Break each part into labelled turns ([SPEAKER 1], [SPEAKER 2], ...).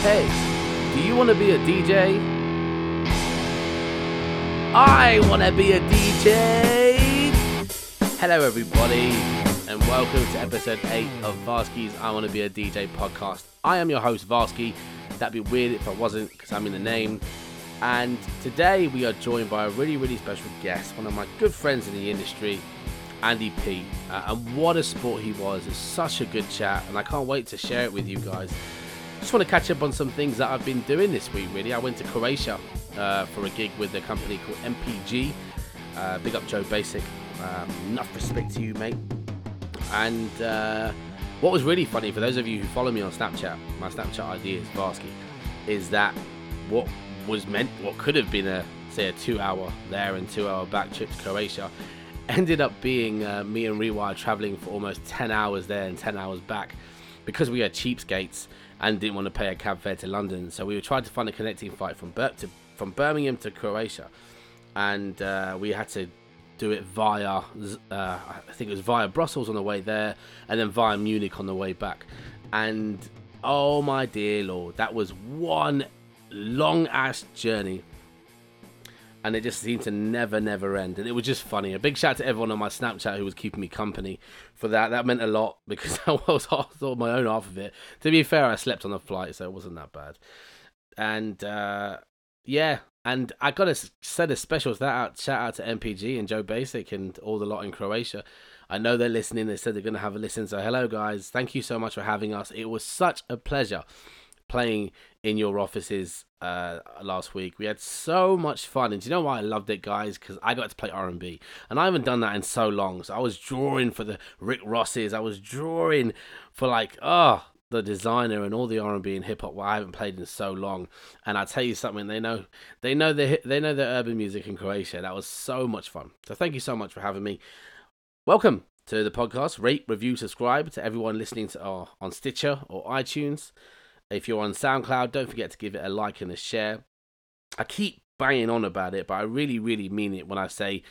[SPEAKER 1] Hey, do you want to be a DJ? I want to be a DJ! Hello, everybody, and welcome to episode 8 of Varsky's I Want to Be a DJ podcast. I am your host, Varsky. That'd be weird if I wasn't, because I'm in the name. And today we are joined by a really, really special guest, one of my good friends in the industry, Andy P. Uh, and what a sport he was. It's such a good chat, and I can't wait to share it with you guys. Just want to catch up on some things that I've been doing this week, really. I went to Croatia uh, for a gig with a company called MPG. Uh, big up Joe Basic. Um, enough respect to you, mate. And uh, what was really funny, for those of you who follow me on Snapchat, my Snapchat ID is Varsky, is that what was meant, what could have been a, say, a two hour there and two hour back trip to Croatia ended up being uh, me and Rewire traveling for almost 10 hours there and 10 hours back because we had cheapskates and didn't want to pay a cab fare to London. So we were trying to find a connecting flight from Bir- to, from Birmingham to Croatia, and uh, we had to do it via uh, I think it was via Brussels on the way there, and then via Munich on the way back. And oh my dear lord, that was one long ass journey and it just seemed to never, never end. And it was just funny. A big shout out to everyone on my Snapchat who was keeping me company for that. That meant a lot because I was thought my own half of it. To be fair, I slept on the flight, so it wasn't that bad. And uh, yeah, and I gotta send a special shout out, shout out to MPG and Joe Basic and all the lot in Croatia. I know they're listening. They said they're gonna have a listen. So hello, guys. Thank you so much for having us. It was such a pleasure playing in your offices uh, last week. We had so much fun, and you know why I loved it, guys? Because I got to play R and B, and I haven't done that in so long. So I was drawing for the Rick Rosses. I was drawing for like oh the designer and all the R and B and hip hop. Well, I haven't played in so long, and I tell you something, they know they know the they know the urban music in Croatia. That was so much fun. So thank you so much for having me. Welcome to the podcast. Rate, review, subscribe to everyone listening to our on Stitcher or iTunes. If you're on SoundCloud, don't forget to give it a like and a share. I keep banging on about it, but I really, really mean it when I say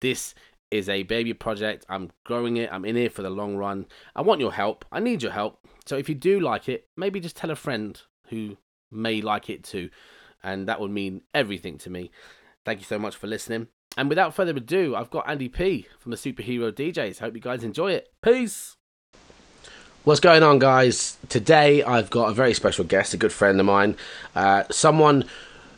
[SPEAKER 1] this is a baby project. I'm growing it. I'm in it for the long run. I want your help. I need your help. So if you do like it, maybe just tell a friend who may like it too. And that would mean everything to me. Thank you so much for listening. And without further ado, I've got Andy P from the Superhero DJs. Hope you guys enjoy it. Peace. What's going on, guys? Today I've got a very special guest, a good friend of mine, uh, someone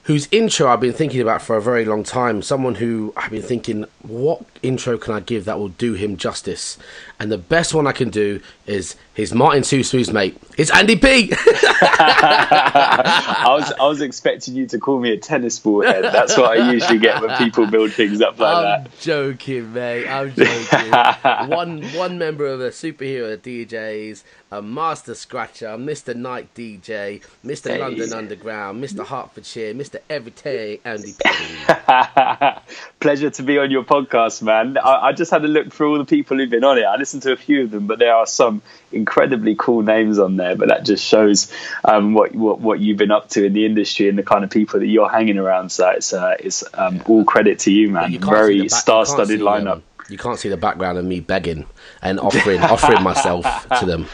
[SPEAKER 1] whose intro I've been thinking about for a very long time. Someone who I've been thinking, what intro can I give that will do him justice? And the best one I can do is his Martin Too Smooth's mate. It's Andy P.
[SPEAKER 2] I was I was expecting you to call me a tennis ball head. That's what I usually get when people build things up like that.
[SPEAKER 1] I'm
[SPEAKER 2] that.
[SPEAKER 1] joking, mate. I'm joking. one one member of the superhero DJs, a master scratcher, Mr. Night DJ, Mr.
[SPEAKER 2] Hey.
[SPEAKER 1] London Underground, Mr. Hertfordshire, Mr. Everyday Andy.
[SPEAKER 2] Pleasure to be on your podcast, man. I, I just had a look through all the people who've been on it. I listened to a few of them, but there are some incredibly cool names on there. But that just shows um, what, what what you've been up to in the industry and the kind of people that you're hanging around. So it's uh, it's um, all credit to you, man.
[SPEAKER 1] You can't see the
[SPEAKER 2] Very
[SPEAKER 1] back-
[SPEAKER 2] star-studded lineup.
[SPEAKER 1] um, you can't see the background of me begging and offering offering myself to them.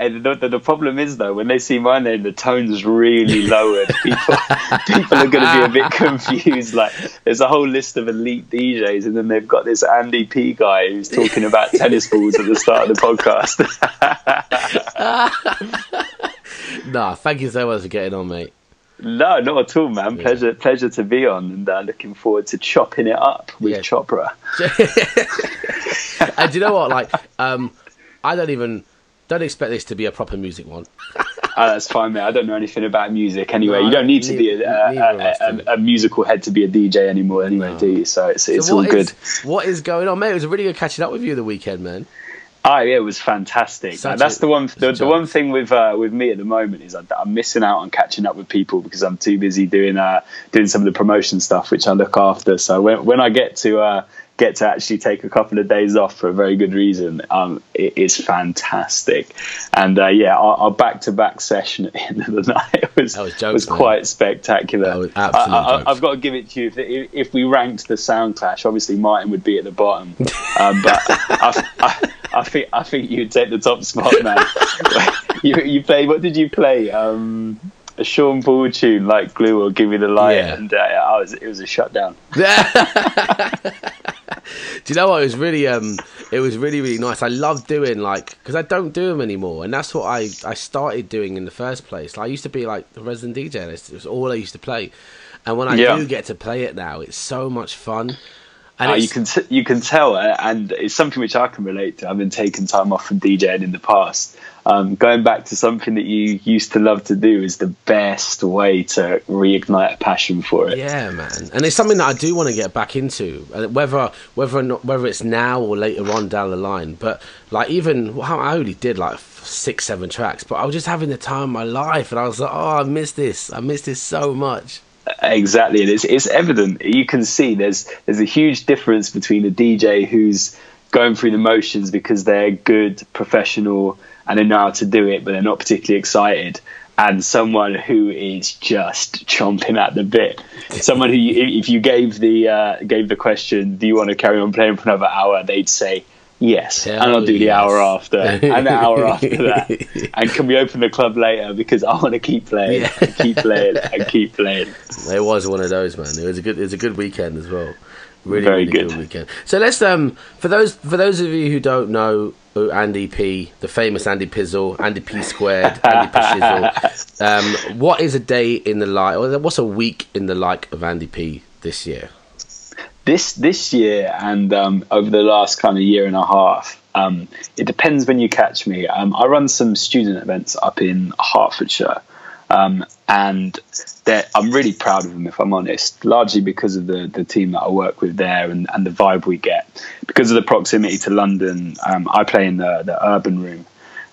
[SPEAKER 2] And the, the, the problem is though, when they see my name, the tone's really lowered. People, people are going to be a bit confused. Like, there's a whole list of elite DJs, and then they've got this Andy P guy who's talking about tennis balls at the start of the podcast.
[SPEAKER 1] Nah, thank you so much for getting on, mate.
[SPEAKER 2] no, not at all, man. Pleasure, pleasure to be on, and uh, looking forward to chopping it up with
[SPEAKER 1] Yeah.
[SPEAKER 2] Chopra.
[SPEAKER 1] and do you know what? Like, um, I don't even don't expect this to be a proper music one.
[SPEAKER 2] Oh, that's fine, mate. I don't know anything about music anyway.
[SPEAKER 1] No,
[SPEAKER 2] you don't need to be a, a,
[SPEAKER 1] neither of us
[SPEAKER 2] a, a, musical head to be a DJ anymore, anyway,
[SPEAKER 1] No.
[SPEAKER 2] do you? So it's, it's all
[SPEAKER 1] what
[SPEAKER 2] good.
[SPEAKER 1] what is going on, mate? It was really good catching up with you the weekend, man.
[SPEAKER 2] Oh yeah, it was fantastic. That's the one. The, the one thing with uh, with me at the moment is I, I'm missing out on catching up with people because I'm too busy doing uh, doing some of the promotion stuff, which I look after. So when when I get to uh, get to actually take a couple of days off for a very good reason, um, it is fantastic. And uh, yeah, our, our back-to-back session at the end of the night was
[SPEAKER 1] was jokes,
[SPEAKER 2] was quite spectacular.
[SPEAKER 1] Was
[SPEAKER 2] I, I've got to give it to you. If, if we ranked the sound clash, obviously Martin would be at the bottom, um, but I, I, I think I think you'd take the top spot, man. you you play. What did you play? Um, a Sean Paul tune like Glue or Give Me the Light,
[SPEAKER 1] Yeah.
[SPEAKER 2] and uh, I was it was a shutdown.
[SPEAKER 1] Do you know what? It was really, um, it was really, really nice. I love doing like because I don't do them anymore, and that's what I I started doing in the first place. Like, I used to be like the resident DJ. and It was all I used to play, and when I
[SPEAKER 2] Yeah.
[SPEAKER 1] do get to play it now, it's so much fun. And
[SPEAKER 2] Uh, you can t- you can tell, uh, and it's something which I can relate to. I've been taking time off from DJing in the past. Um, going back to something that you used to love to do is the best way to reignite a passion for it.
[SPEAKER 1] Yeah, man, and it's something that I do want to get back into, uh, whether whether or not, whether it's now or later on down the line. But like even how I only did like six, seven tracks, but I was just having the time of my life, and I was like, oh, I miss this, I miss this so much.
[SPEAKER 2] Exactly, and it's it's evident. You can see there's there's a huge difference between a DJ who's going through the motions because they're good, professional, and they know how to do it, but they're not particularly excited. And someone who is just chomping at the bit. Someone who, if you gave the uh, gave the question, "Do you want to carry on playing for another hour?" They'd say yes,
[SPEAKER 1] Hell
[SPEAKER 2] and I'll do the hour after, and the hour after that. And can we open the club later because I want to keep playing,
[SPEAKER 1] Yeah.
[SPEAKER 2] and keep playing, and keep playing.
[SPEAKER 1] It was one of those, man. It was a good, it was a good weekend as well. Really,
[SPEAKER 2] Very
[SPEAKER 1] really good.
[SPEAKER 2] good.
[SPEAKER 1] weekend. So let's um for those for those of you who don't know who Andy P, the famous Andy Pizzle, Andy P squared, Andy P shizzle. Um, what is a day in the life, or what's a week in the like of Andy P this year?
[SPEAKER 2] this this year and um, over the last kind of year and a half, um, it depends when you catch me. Um, I run some student events up in Hertfordshire, um, and I'm really proud of them, if I'm honest. Largely because of the the team that I work with there and, and the vibe we get. Because of the proximity to London, um, I play in the the urban room,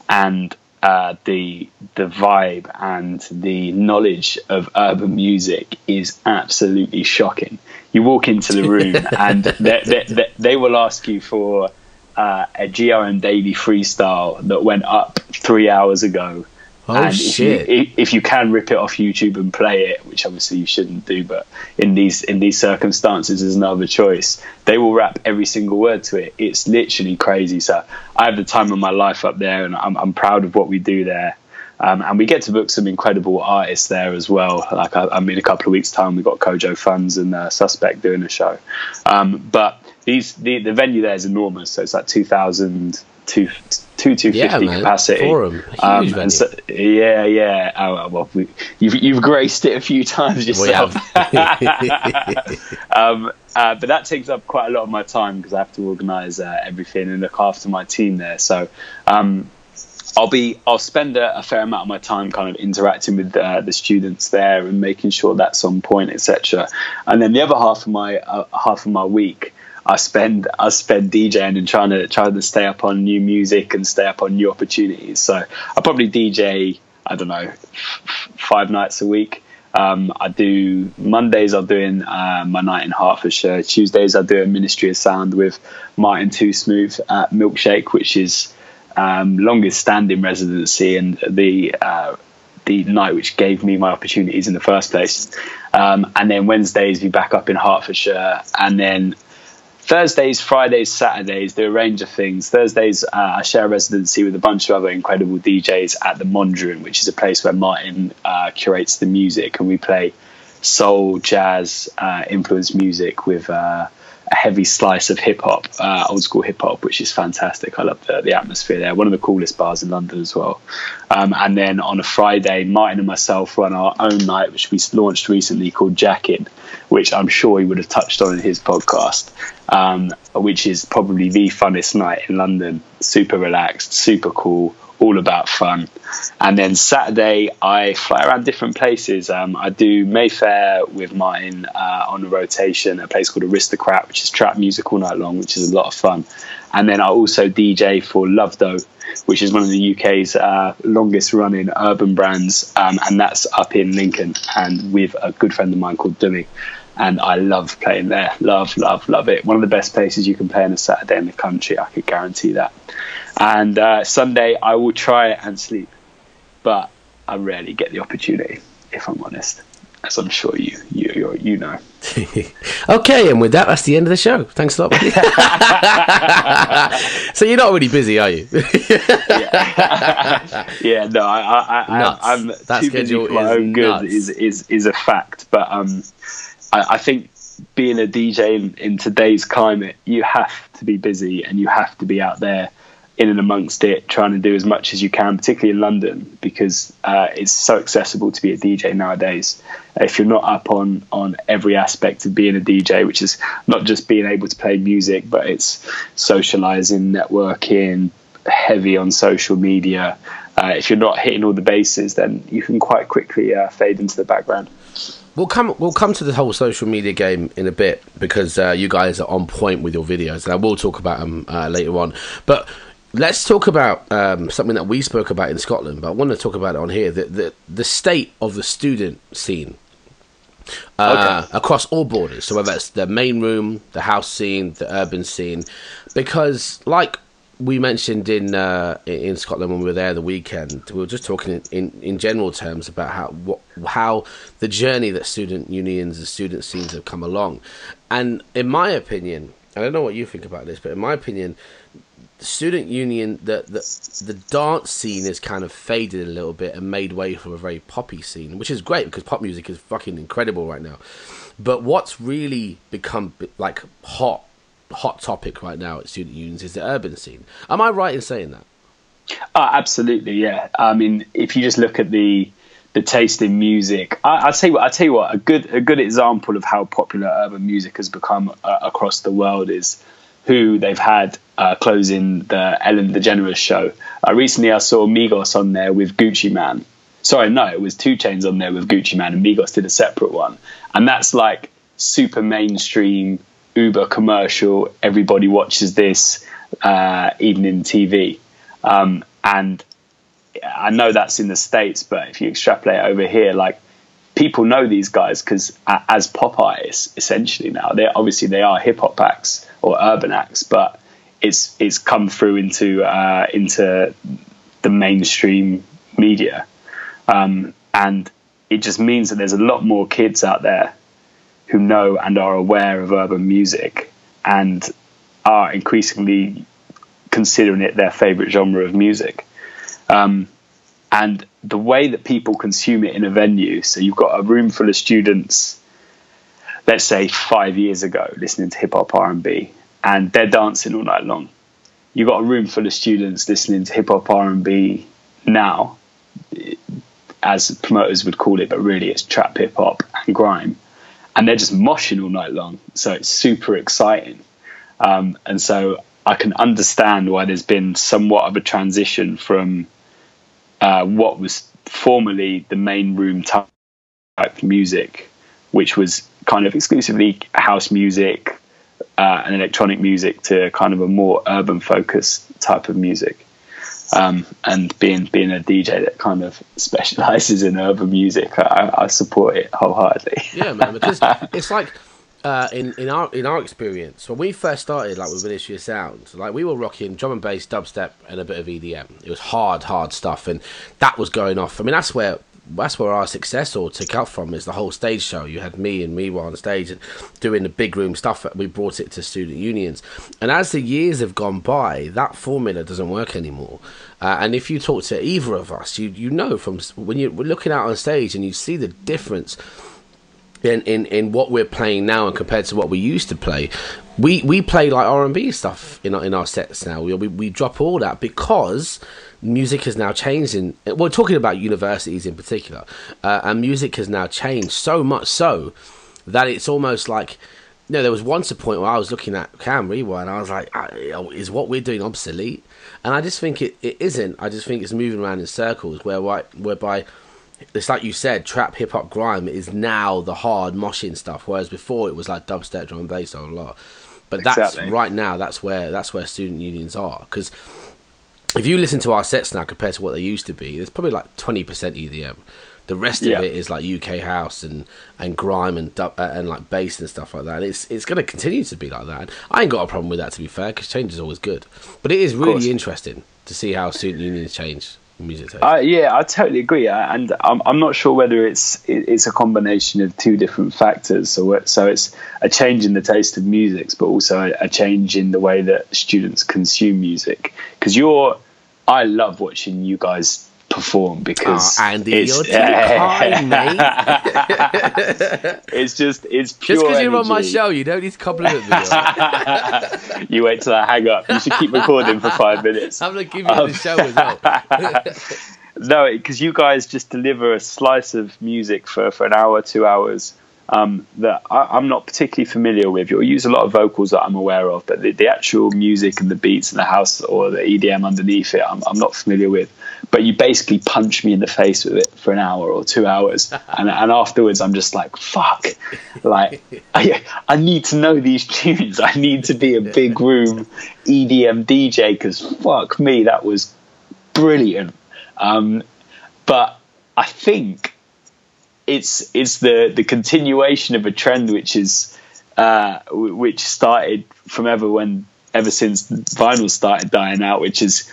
[SPEAKER 2] and uh, the the vibe and the knowledge of urban music is absolutely shocking. You walk into the room and they, they, they, they will ask you for uh, a GRM Daily freestyle that went up three hours ago.
[SPEAKER 1] Oh
[SPEAKER 2] and
[SPEAKER 1] shit!
[SPEAKER 2] If you, if you can rip it off YouTube and play it, which obviously you shouldn't do, but in these in these circumstances, there's no other choice. They will rap every single word to it. It's literally crazy. So I have the time of my life up there, and I'm, I'm proud of what we do there. Um, and we get to book some incredible artists there as well. Like I, I mean, a couple of weeks' time, we've got Kojo Funds and uh, Suspect doing a show. Um, but these the, the venue there is enormous, so it's like 2,000, 2, 250
[SPEAKER 1] Yeah,
[SPEAKER 2] capacity.
[SPEAKER 1] Forum.
[SPEAKER 2] Um,
[SPEAKER 1] venue.
[SPEAKER 2] so, yeah, yeah. Oh, well, we, you've you've graced it a few times yourself. um, uh, but that takes up quite a lot of my time because I have to organise uh, everything and look after my team there. So um, I'll be I'll spend a, a fair amount of my time kind of interacting with uh, the students there and making sure that's on point, etc. And then the other half of my uh, half of my week. I spend I spend DJing and trying to trying to stay up on new music and stay up on new opportunities. So I probably DJ I don't know five nights a week. Um, I do Mondays. I'm doing uh, my night in Hertfordshire. Tuesdays I do a Ministry of Sound with Martin Too Smooth at Milkshake, which is um, longest standing residency and the uh, the night which gave me my opportunities in the first place. Um, and then Wednesdays be back up in Hertfordshire, and then Thursdays, Fridays, Saturdays, do a range of things. Thursdays, uh, I share a residency with a bunch of other incredible DJs at the Mondrian, which is a place where Martin uh, curates the music, and we play soul, jazz, uh, influenced music with uh, a heavy slice of hip hop, uh, old school hip hop, which is fantastic. I love the, the atmosphere there. One of the coolest bars in London as well. Um, and then on a Friday, Martin and myself run our own night, which we launched recently called Jacket, which I'm sure he would have touched on in his podcast, um, which is probably the funnest night in London. Super relaxed, super cool, all about fun. And then Saturday, I fly around different places. Um, I do Mayfair with Martin uh, on a rotation, a place called Aristocrat, which is trap music all night long, which is a lot of fun. And then I also DJ for Love Dough, which is one of the UK's uh, longest running urban brands, um, and that's up in Lincoln, and with a good friend of mine called Dewey. And I love playing there. Love, love, love it. One of the best places you can play on a Saturday in the country. I could guarantee that. And uh, Sunday, I will try and sleep, but I rarely get the opportunity, if I'm honest. as I'm sure you you you, you know.
[SPEAKER 1] okay, and with that, that's the end of the show. Thanks a lot. so you're not really busy, are you?
[SPEAKER 2] yeah. yeah, no, I, I, I I'm
[SPEAKER 1] that
[SPEAKER 2] too busy for my own
[SPEAKER 1] nuts.
[SPEAKER 2] good is is is a fact, but um, I, I think being a DJ in, in today's climate, you have to be busy and you have to be out there in and amongst it, trying to do as much as you can, particularly in London, because uh, it's so accessible to be a DJ nowadays. If you're not up on on every aspect of being a DJ, which is not just being able to play music, but it's socializing, networking, heavy on social media. Uh, if you're not hitting all the bases, then you can quite quickly uh, fade into the background.
[SPEAKER 1] We'll come. We'll come to the whole social media game in a bit because uh, you guys are on point with your videos, and I will talk about them uh, later on. But let's talk about um, something that we spoke about in Scotland, but I want to talk about it on here: the the, the state of the student scene uh, okay. across all borders. So whether it's the main room, the house scene, the urban scene, because like we mentioned in uh, in Scotland when we were there the weekend, we were just talking in, in, in, general terms about how what, how the journey that student unions and student scenes have come along, and in my opinion, I don't know what you think about this, but in my opinion, student union the, the the dance scene has kind of faded a little bit and made way for a very poppy scene, which is great because pop music is fucking incredible right now. But what's really become like hot hot topic right now at student unions is the urban scene. Am I right in saying that?
[SPEAKER 2] Uh, absolutely, yeah. I mean, if you just look at the the taste in music, I, I tell you what, I tell you what, a good a good example of how popular urban music has become uh, across the world is who they've had uh, closing the Ellen DeGeneres show. Uh, recently, I saw Migos on there with Gucci Mane. Sorry, no, it was 2 Chainz on there with Gucci Mane, and Migos did a separate one, and that's like super mainstream uber commercial. Everybody watches this uh, evening TV, um, and I know that's in the states, but if you extrapolate over here, like people know these guys because as pop artists, essentially now they're obviously they are hip hop acts or urban acts, but it's it's come through into uh, into the mainstream media, um, and it just means that there's a lot more kids out there who know and are aware of urban music and are increasingly considering it their favorite genre of music. Um, and the way that people consume it in a venue, so you've got a room full of students, let's say five years ago, listening to hip hop R&B, and they're dancing all night long. You've got a room full of students listening to hip hop R&B now, as promoters would call it, but really it's trap hip hop and grime and they're just moshing all night long. So it's super exciting. Um, and so I can understand why there's been somewhat of a transition from uh, what was formerly the main room type music, which was kind of exclusively house music uh, and electronic music, to kind of a more urban focused type of music um, and being being a DJ that kind of specializes in urban music, I, I support it wholeheartedly.
[SPEAKER 1] yeah, man, because it's like. Uh, in in our in our experience, when we first started, like with Ministry of Sound, like we were rocking drum and bass, dubstep, and a bit of EDM. It was hard, hard stuff, and that was going off. I mean, that's where that's where our success all took out from is the whole stage show. You had me and Miwa on stage and doing the big room stuff. We brought it to student unions, and as the years have gone by, that formula doesn't work anymore. Uh, and if you talk to either of us, you you know from when you're looking out on stage and you see the difference in, in, in what we're playing now and compared to what we used to play, we, we play like R and B stuff in our, in our sets now. We, we, we drop all that because music has now changed. In we're talking about universities in particular, uh, and music has now changed so much so that it's almost like. You know, there was once a point where I was looking at Cam Rewire and I was like, is what we're doing obsolete? And I just think it, it isn't. I just think it's moving around in circles where whereby it's like you said, trap, hip hop, grime is now the hard moshing stuff, whereas before it was like dubstep, drum and bass, a lot. But that's right now. That's where that's where student unions are because if you listen to our sets now compared to what they used to be, there's probably like twenty percent EDM. The rest of yeah. it is like UK house and, and grime and dub, uh, and like bass and stuff like that. it's it's going to continue to be like that. I ain't got a problem with that to be fair, because change is always good. But it is really interesting to see how student unions change music taste.
[SPEAKER 2] Uh, yeah, I totally agree, Uh, and I'm, I'm not sure whether it's it- it's a combination of two different factors. So so it's a change in the taste of music, but also a change in the way that students consume music. Because you're, I love watching you guys perform because
[SPEAKER 1] Oh, Andy,
[SPEAKER 2] it's,
[SPEAKER 1] you're too kind, mate.
[SPEAKER 2] it's just it's pure
[SPEAKER 1] Just because you're on my show, you don't need to compliment me.
[SPEAKER 2] you wait till I hang up. You should keep recording for five minutes.
[SPEAKER 1] I'm to give you the show as well.
[SPEAKER 2] No, because you guys just deliver a slice of music for, for an hour, two hours um, that I, I'm not particularly familiar with. You'll use a lot of vocals that I'm aware of, but the, the actual music and the beats and the house or the EDM underneath it, I'm, I'm not familiar with. But you basically punch me in the face with it for an hour or two hours, and, and afterwards I'm just like, fuck, like I, I need to know these tunes. I need to be a big room EDM DJ because fuck me, that was brilliant. Um, but I think it's it's the the continuation of a trend which is uh, which started from ever when ever since vinyl started dying out, which is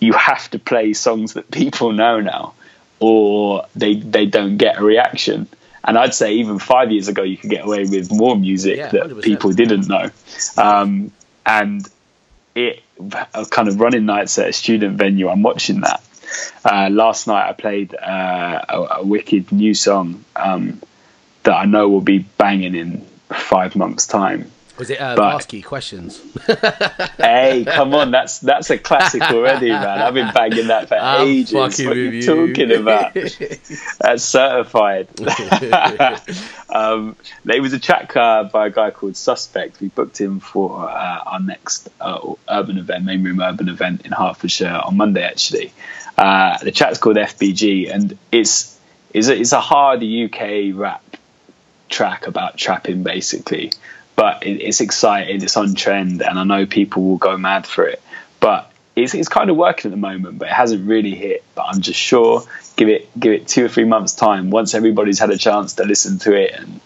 [SPEAKER 2] you have to play songs that people know now, or they they don't get a reaction. And I'd say even five years ago, you could get away with more music
[SPEAKER 1] Yeah,
[SPEAKER 2] that
[SPEAKER 1] 100%.
[SPEAKER 2] people didn't know. Um, and it kind of running nights at a student venue. I'm watching that. Uh, last night I played uh, a, a wicked new song um, that I know will be banging in five months' time.
[SPEAKER 1] Was it uh,
[SPEAKER 2] But-
[SPEAKER 1] Varsky questions?
[SPEAKER 2] Hey, come on, that's that's a classic already, man. I've been banging that for
[SPEAKER 1] I'm
[SPEAKER 2] ages. What are you
[SPEAKER 1] you.
[SPEAKER 2] talking about? That's certified. um, it was a track uh, by a guy called Suspect. We booked him for uh, our next uh, urban event, main room urban event in Hertfordshire on Monday. Actually, uh, the track's called FBG, and it's it's a, it's a hard UK rap track about trapping, basically. But it, it's exciting, it's on trend, and I know people will go mad for it. But it's, it's kind of working at the moment, but it hasn't really hit. But I'm just sure give it give it two or three months time. Once everybody's had a chance to listen to it and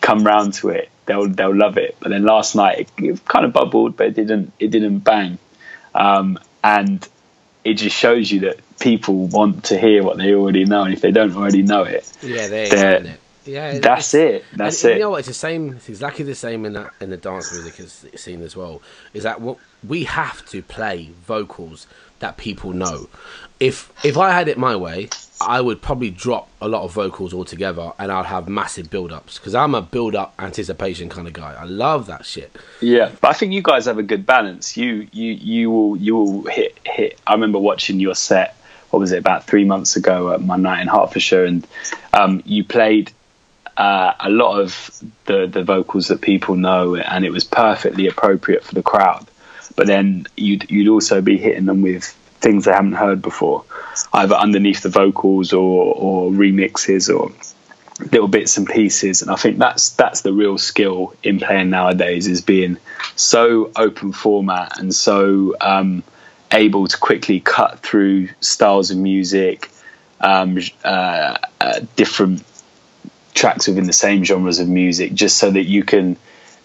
[SPEAKER 2] come round to it, they'll they'll love it. But then last night it, it kind of bubbled, but it didn't it didn't bang. Um, and it just shows you that people want to hear what they already know, and if they don't already know it,
[SPEAKER 1] yeah, there you
[SPEAKER 2] There-
[SPEAKER 1] go, innit? Yeah,
[SPEAKER 2] that's it. That's
[SPEAKER 1] and,
[SPEAKER 2] it.
[SPEAKER 1] You know what? It's the same. It's exactly the same in the in the dance music scene as well. Is that what we have to play vocals that people know? If if I had it my way, I would probably drop a lot of vocals altogether, and I'd have massive build-ups because I'm a build-up anticipation kind of guy. I love that shit.
[SPEAKER 2] Yeah, but I think you guys have a good balance. You you you will you will hit hit. I remember watching your set. What was it about three months ago at my night in Hertfordshire, and um, you played uh, a lot of the the vocals that people know, and it was perfectly appropriate for the crowd. But then you'd you'd also be hitting them with things they haven't heard before, either underneath the vocals or or remixes or little bits and pieces and i think that's that's the real skill in playing nowadays is being so open format and so um, able to quickly cut through styles of music um, uh, uh, different tracks within the same genres of music just so that you can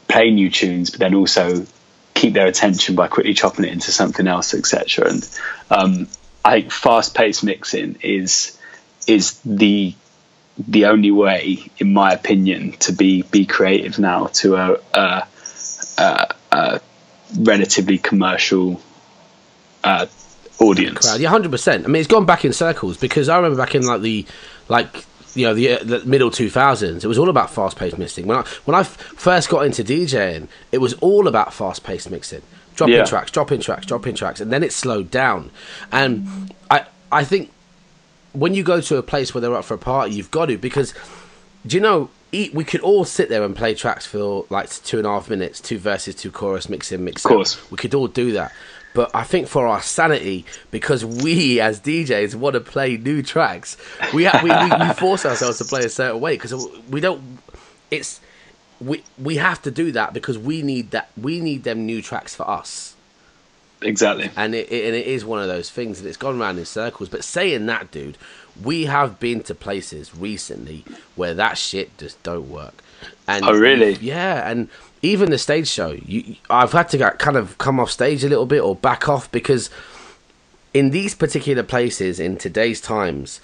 [SPEAKER 2] play new tunes but then also keep their attention by quickly chopping it into something else etc and um, i think fast-paced mixing is is the the only way, in my opinion, to be be creative now to a, a, a, a relatively commercial uh, audience.
[SPEAKER 1] crowd. Yeah, hundred percent. I mean, it's gone back in circles because I remember back in like the like you know the, uh, the middle two thousands, it was all about fast paced mixing. When I when I f- first got into DJing, it was all about fast paced mixing, dropping
[SPEAKER 2] Yeah.
[SPEAKER 1] tracks, dropping tracks, dropping tracks, and then it slowed down. And I I think when you go to a place where they're up for a party, you've got to because do you know we could all sit there and play tracks for like two and a half minutes, two verses, two chorus, mix in, mix
[SPEAKER 2] Of course.
[SPEAKER 1] out. We could all do that. But I think for our sanity, because we as DJs want to play new tracks, we, ha- we, we we force ourselves to play a certain way because we don't. It's we we have to do that because we need that we need them new tracks for us
[SPEAKER 2] Exactly.
[SPEAKER 1] and it, it and it is one of those things and it's gone around in circles. But saying that, dude, we have been to places recently where that shit just don't work. And
[SPEAKER 2] Oh, really?
[SPEAKER 1] Yeah, and even the stage show, you, I've had to get, kind of come off stage a little bit or back off because in these particular places in today's times.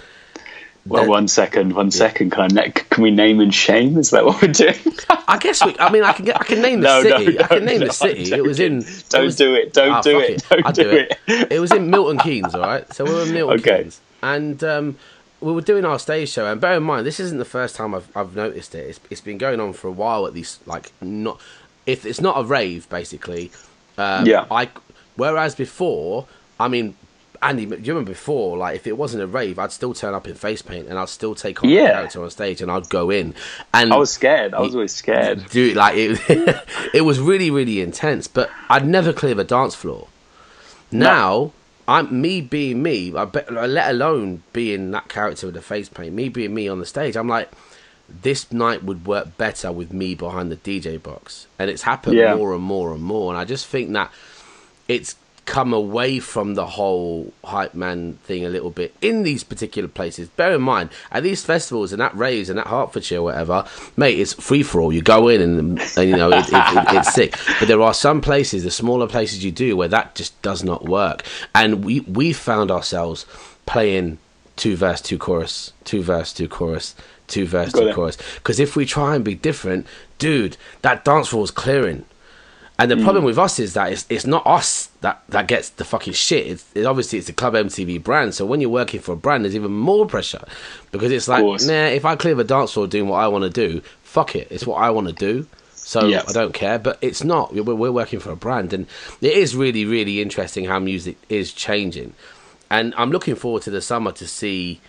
[SPEAKER 2] Well, one second, one second. Can I can we name and shame? Is that what we're doing?
[SPEAKER 1] I guess we. I mean, I can. I can name the
[SPEAKER 2] No, no,
[SPEAKER 1] city. I can name
[SPEAKER 2] no,
[SPEAKER 1] the city. It was in.
[SPEAKER 2] Don't
[SPEAKER 1] was,
[SPEAKER 2] do it. Don't
[SPEAKER 1] Ah,
[SPEAKER 2] do
[SPEAKER 1] fuck
[SPEAKER 2] it. Don't
[SPEAKER 1] I'll
[SPEAKER 2] do it.
[SPEAKER 1] it was in Milton Keynes, all right. So we were in Milton
[SPEAKER 2] Okay.
[SPEAKER 1] Keynes, and um, we were doing our stage show. And bear in mind, this isn't the first time I've I've noticed it. It's, it's been going on for a while at least. Like not, if it's not a rave, basically. Um,
[SPEAKER 2] Yeah.
[SPEAKER 1] I. Whereas before, I mean. Andy, do you remember before? Like, if it wasn't a rave, I'd still turn up in face paint and I'd still take on
[SPEAKER 2] Yeah.
[SPEAKER 1] the character on stage and I'd go in. And
[SPEAKER 2] I was scared. I was always scared.
[SPEAKER 1] Dude, like it, it was really, really intense. But I'd never clear the dance floor. Now, I'm me being me. I bet, let alone being that character with the face paint. Me being me on the stage. I'm like, this night would work better with me behind the DJ box, and it's happened
[SPEAKER 2] Yeah.
[SPEAKER 1] more and more and more. And I just think that it's come away from the whole hype man thing a little bit in these particular places. Bear in mind, at these festivals and at raves and at Hertfordshire, or whatever, mate, it's free for all. You go in and, and you know it, it, it, it's sick. But there are some places, the smaller places you do, where that just does not work. And we we found ourselves playing two verse, two chorus, two verse, two chorus. Two verse, two chorus. Because if we try and be different, dude, that dance floor is clearing. And the
[SPEAKER 2] Mm.
[SPEAKER 1] problem with us is that it's, it's not us that, that gets the fucking shit. It's, it, obviously it's the Club MTV brand. So when you're working for a brand, there's even more pressure because it's like, nah, if I clear the dance floor doing what I want to do, fuck it, it's what I want to do. So
[SPEAKER 2] Yeah.
[SPEAKER 1] I don't care. But it's not. We're, we're working for a brand, and it is really, really interesting how music is changing. And I'm looking forward to the summer to see,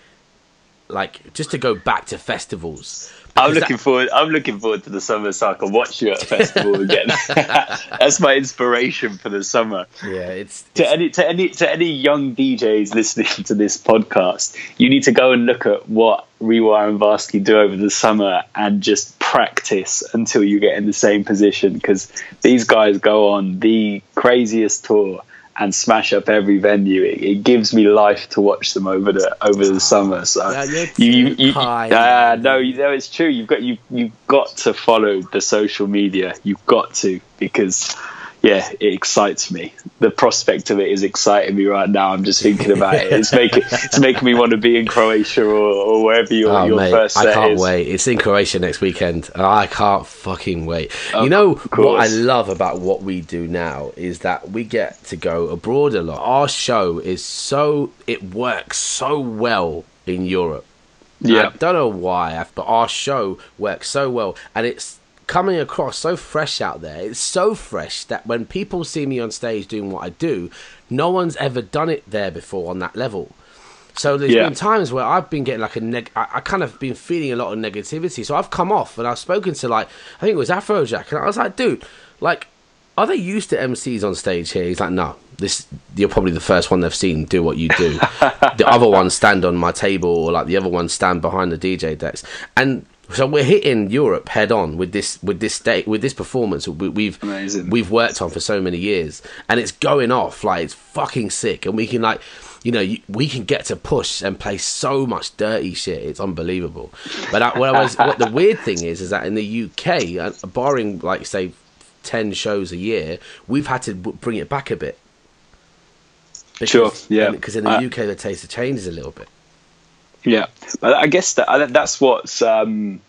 [SPEAKER 1] like, just to go back to festivals.
[SPEAKER 2] I'm looking
[SPEAKER 1] that-
[SPEAKER 2] forward. I'm looking forward to the summer so I can watch you at a festival again. That's my inspiration for the summer.
[SPEAKER 1] yeah, it's,
[SPEAKER 2] To
[SPEAKER 1] it's
[SPEAKER 2] any to any to any young DJs listening to this podcast, you need to go and look at what Rewire and Varsky do over the summer and just practice until you get in the same position because these guys go on the craziest tour and smash up every venue. It, it gives me life to watch them over the over the summer. So
[SPEAKER 1] Yeah,
[SPEAKER 2] you, you, you uh, no, you know it's true. You've got you you've got to follow the social media. You've got to because yeah, it excites me. The prospect of it is exciting me right now. I'm just thinking about it. It's making it's making me want to be in Croatia or, or wherever your,
[SPEAKER 1] Oh,
[SPEAKER 2] your
[SPEAKER 1] mate,
[SPEAKER 2] first set
[SPEAKER 1] I can't
[SPEAKER 2] is.
[SPEAKER 1] wait. It's in Croatia next weekend. I can't fucking wait. You know what I love about what we do now is that we get to go abroad a lot. Our show is so it works so well in Europe.
[SPEAKER 2] Yeah.
[SPEAKER 1] I don't know why, but our show works so well, and it's coming across so fresh out there. It's so fresh that when people see me on stage doing what I do, no one's ever done it there before on that level. So there's
[SPEAKER 2] Yeah.
[SPEAKER 1] been times where I've been getting like a neg. I, I kind of been feeling a lot of negativity. So I've come off and I've spoken to like I think it was Afrojack, and I was like, dude, like, are they used to MCs on stage here? He's like, no. This you're probably the first one they've seen do what you do. the other ones stand on my table, or like the other ones stand behind the DJ decks, and so we're hitting Europe head on with this with this state with this performance we, we've
[SPEAKER 2] Amazing.
[SPEAKER 1] we've worked on for so many years, and it's going off like it's fucking sick, and we can like. You know, you, we can get to push and play so much dirty shit. It's unbelievable. But I, what, I was, what the weird thing is, is that in the UK, barring like say ten shows a year, we've had to bring it back a bit.
[SPEAKER 2] Sure, yeah.
[SPEAKER 1] Because in the UK, the taste of changes a little bit.
[SPEAKER 2] Yeah, but I guess that that's what's um,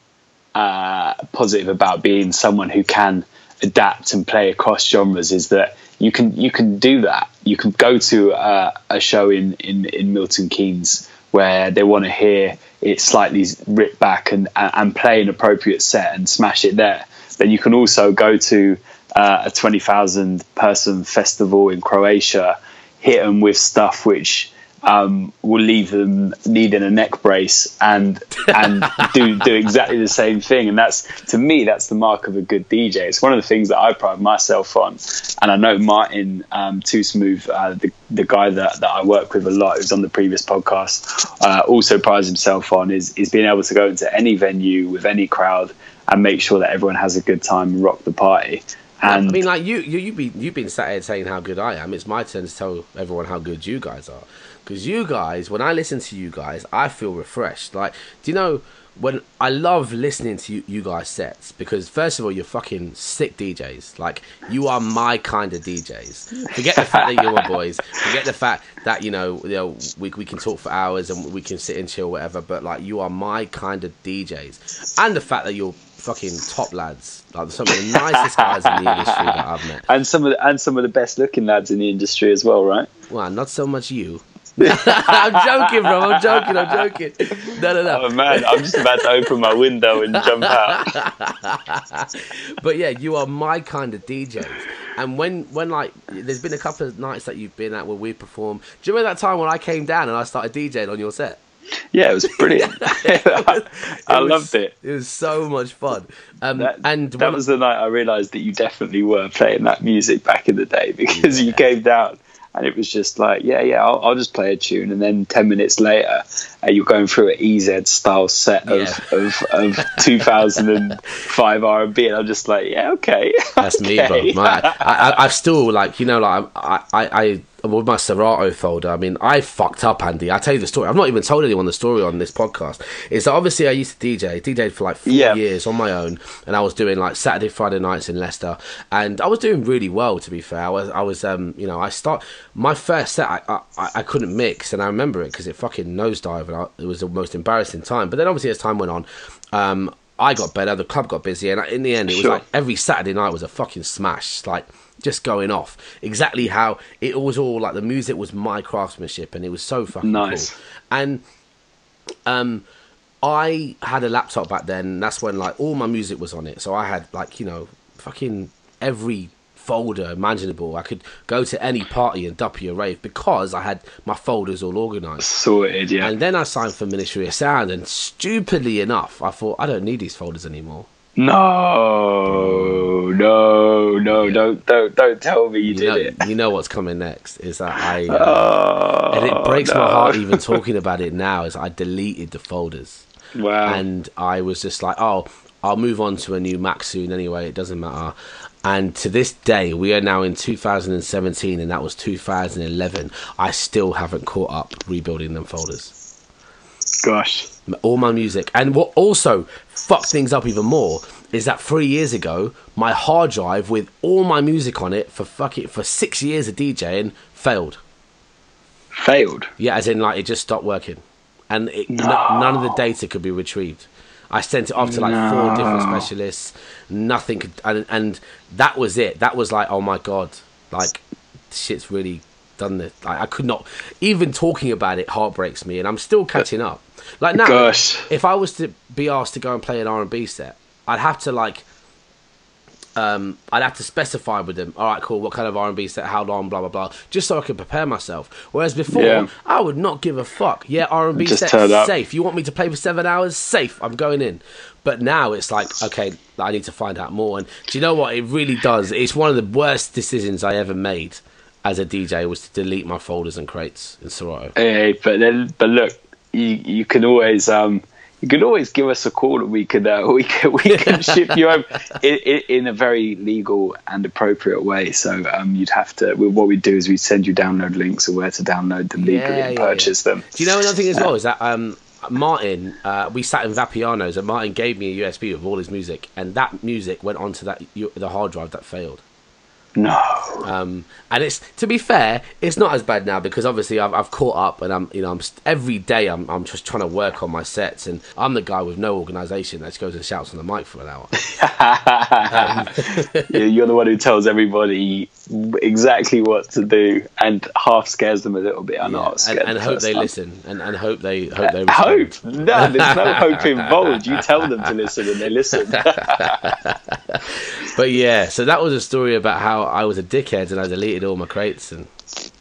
[SPEAKER 2] uh, positive about being someone who can adapt and play across genres is that you can you can do that. You can go to uh, a show in, in in Milton Keynes where they want to hear it slightly ripped back and and play an appropriate set and smash it there. Then you can also go to uh, a twenty thousand person festival in Croatia, hit them with stuff which um, will leave them needing a neck brace and and do do exactly the same thing. And that's to me, that's the mark of a good DJ. It's one of the things that I pride myself on. And I know Martin um, Too Smooth, uh, the the guy that, that I work with a lot, who's on the previous podcast, uh, also prides himself on is is being able to go into any venue with any crowd and make sure that everyone has a good time and rock the party. And
[SPEAKER 1] I mean, like you, you, you've been, you've been sat here saying how good I am. It's my turn to tell everyone how good you guys are. Because you guys, when I listen to you guys, I feel refreshed. Like, do you know when I love listening to you, you guys sets? Because first of all, you're fucking sick DJs. Like, you are my kind of DJs. Forget the fact that you're my boys. Forget the fact that you know, you know, we we can talk for hours and we can sit and chill, whatever. But like, you are my kind of DJs, and the fact that you're fucking top lads, like some of the nicest guys in the industry that I've met.
[SPEAKER 2] and some of the, and some of the best looking lads in the industry as well, right?
[SPEAKER 1] Well, not so much you. I'm joking, bro. I'm joking. I'm joking. No, no, no.
[SPEAKER 2] Oh man, I'm just about to open my window and jump out.
[SPEAKER 1] but yeah, you are my kind of DJs. And when, when like, there's been a couple of nights that you've been at where we perform. Do you remember that time when I came down and I started DJing on your set?
[SPEAKER 2] Yeah, it was brilliant. I, I
[SPEAKER 1] was-
[SPEAKER 2] loved it.
[SPEAKER 1] It was so much fun. Um,
[SPEAKER 2] That,
[SPEAKER 1] and
[SPEAKER 2] that was the night I realised that you definitely were playing that music back in the day because you came down and it was just like, yeah, yeah, I'll, I'll just play a tune. And then 10 minutes later, uh, you're going through an EZ style set of,
[SPEAKER 1] Yeah.
[SPEAKER 2] of, of 2005 R&B. And I'm just like, yeah, okay.
[SPEAKER 1] That's me, bro. My, I, I, I've still like you know like I, I, I with my Serato folder. I mean, I fucked up, Andy. I tell you the story. I've not even told anyone the story on this podcast. Is that obviously I used to DJ, DJed for like four
[SPEAKER 2] Yeah.
[SPEAKER 1] years on my own, and I was doing like Saturday, Friday nights in Leicester, and I was doing really well. To be fair, I was, I was, um, you know, I start my first set. I, I, I couldn't mix, and I remember it because it fucking nosedived, and I, it was the most embarrassing time. But then obviously as time went on, um. I got better. The club got busy, and in the end, it was
[SPEAKER 2] Sure.
[SPEAKER 1] like every Saturday night was a fucking smash. Like just going off. Exactly how it was all like the music was my craftsmanship, and it was so fucking
[SPEAKER 2] Nice.
[SPEAKER 1] cool. And um, I had a laptop back then. That's when like all my music was on it. So I had like you know fucking every folder imaginable. I could go to any party and duppy a rave because I had my folders all organized.
[SPEAKER 2] Sorted, yeah.
[SPEAKER 1] And then I signed for Ministry of Sound, and stupidly enough, I thought I don't need these folders anymore.
[SPEAKER 2] No, no, no, don't, don't, don't tell me you,
[SPEAKER 1] You
[SPEAKER 2] did
[SPEAKER 1] know,
[SPEAKER 2] it.
[SPEAKER 1] you know what's coming next is that I, uh,
[SPEAKER 2] Oh,
[SPEAKER 1] and it breaks my heart even talking about it now. Is I deleted the folders,
[SPEAKER 2] Wow.
[SPEAKER 1] and I was just like, oh, I'll move on to a new Mac soon anyway. It doesn't matter. And to this day, we are now in 2017, and that was 2011. I still haven't caught up rebuilding them folders.
[SPEAKER 2] Gosh.
[SPEAKER 1] all my music. And what also fucked things up even more is that three years ago, my hard drive with all my music on it for fuck it for six years of DJing failed.
[SPEAKER 2] Failed.
[SPEAKER 1] Yeah, as in like it just stopped working, and it, n- none of the data could be retrieved. I sent it off to like four different specialists. Nothing could, and, and that was it. That was like, oh my god, like shit's really done this. Like, I could not even talking about it heartbreaks me, and I'm still catching up. Like now,
[SPEAKER 2] Gosh.
[SPEAKER 1] if I was to be asked to go and play an R and B set, I'd have to like, um, I'd have to specify with them. All right, cool. What kind of R and B set? How long? Blah blah blah. Just so I could prepare myself. Whereas before,
[SPEAKER 2] Yeah.
[SPEAKER 1] I would not give a fuck. Yeah, R and B set safe. You want me to play for seven hours? Safe. I'm going in. But now it's like, okay, I need to find out more. And do you know what? It really does. It's one of the worst decisions I ever made as a DJ was to delete my folders and crates in Serato.
[SPEAKER 2] Hey, but then, but look, you you can always um you can always give us a call and we can uh, we can we can ship you home in, in, in a very legal and appropriate way. So um you'd have to what we do is we'd send you download links of where to download them legally
[SPEAKER 1] Yeah,
[SPEAKER 2] and
[SPEAKER 1] yeah,
[SPEAKER 2] purchase them.
[SPEAKER 1] Do you know another thing as well is that um, Martin, uh, we sat in Vapiano's and Martin gave me a USB with all his music, and that music went onto that the hard drive that failed.
[SPEAKER 2] No,
[SPEAKER 1] Um, and it's to be fair, it's not as bad now because obviously I've, I've caught up and I'm you know I'm every day I'm I'm just trying to work on my sets and I'm the guy with no organisation that just goes and shouts on the mic for an hour.
[SPEAKER 2] Yeah, you're the one who tells everybody exactly what to do and half scares them a little bit. I know, I was
[SPEAKER 1] and,
[SPEAKER 2] scared
[SPEAKER 1] and
[SPEAKER 2] the
[SPEAKER 1] hope they
[SPEAKER 2] time.
[SPEAKER 1] listen and, and hope they hope they
[SPEAKER 2] Hope? No, there's no hope involved. You tell them to listen and they listen.
[SPEAKER 1] But yeah, so that was a story about how I was a dickhead and I deleted all my crates and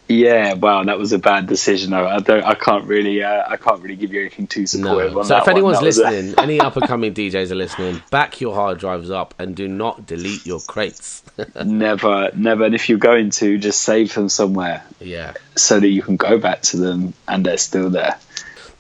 [SPEAKER 2] Yeah, wow, that was a bad decision. I, I don't, I can't really, uh, I can't really give you anything too supportive
[SPEAKER 1] No.
[SPEAKER 2] on
[SPEAKER 1] So if anyone's
[SPEAKER 2] one.
[SPEAKER 1] Listening, any up and coming DJs are listening, back your hard drives up and do not delete your crates.
[SPEAKER 2] never, never. And if you're going to, just save them somewhere
[SPEAKER 1] yeah.
[SPEAKER 2] so that you can go back to them and they're still there.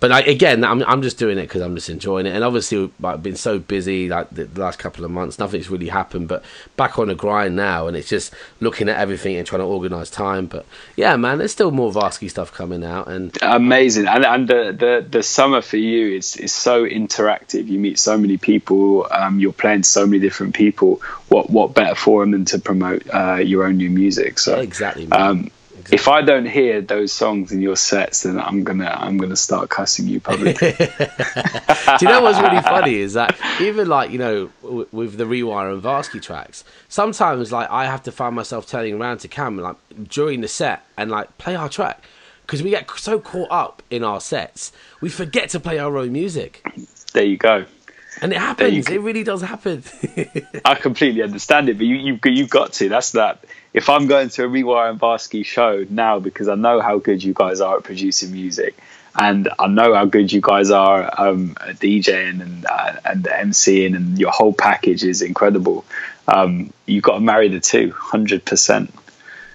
[SPEAKER 1] But like, again, I'm I'm just doing it because I'm just enjoying it, and obviously like, I've been so busy like the, last couple of months, nothing's really happened. But back on the grind now, and it's just looking at everything and trying to organise time. But yeah, man, there's still more Varsky stuff coming out, and
[SPEAKER 2] amazing. And and the the, the summer for you is is so interactive. You meet so many people. Um, you're playing so many different people. What what better forum than to promote uh, your own new music? So
[SPEAKER 1] exactly.
[SPEAKER 2] Um, Exactly. If I don't hear those songs in your sets, then I'm gonna I'm gonna start cussing you publicly.
[SPEAKER 1] Do you know what's really funny is that even like you know w- with the Rewire and Varsky tracks, sometimes like I have to find myself turning around to Cam like during the set and like play our track because we get so caught up in our sets we forget to play our own music.
[SPEAKER 2] There you go.
[SPEAKER 1] And it happens. It really does happen.
[SPEAKER 2] I completely understand it, but you you you got to. That's that if I'm going to a Rewire and Varsky show now because I know how good you guys are at producing music, and I know how good you guys are um, at DJing and uh, and MCing, and your whole package is incredible. Um, you've got to marry the two, hundred percent.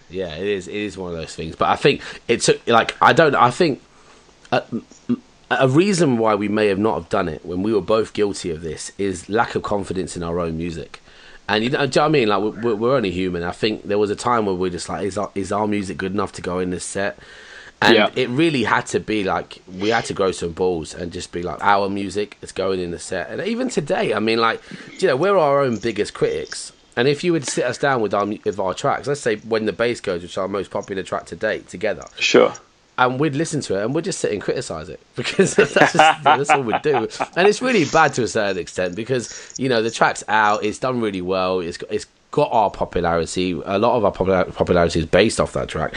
[SPEAKER 1] Yeah, it is. It is one of those things. But I think it took like I don't. I think. A, a reason why we may have not have done it when we were both guilty of this is lack of confidence in our own music. And you know, do you know what I mean? Like we're, we're only human. I think there was a time where we're just like, is our, is our music good enough to go in this set? And yeah. it really had to be like we had to grow some balls and just be like our music is going in the set. And even today, I mean, like you know, we're our own biggest critics. And if you would sit us down with our with our tracks, let's say when the bass goes, which is our most popular track to date, together,
[SPEAKER 2] sure,
[SPEAKER 1] and we'd listen to it and we'd just sit and criticize it because that's, just, that's all we'd do. And it's really bad to a certain extent because you know the track's out, it's done really well, it's got, it's got our popularity. A lot of our popularity is based off that track,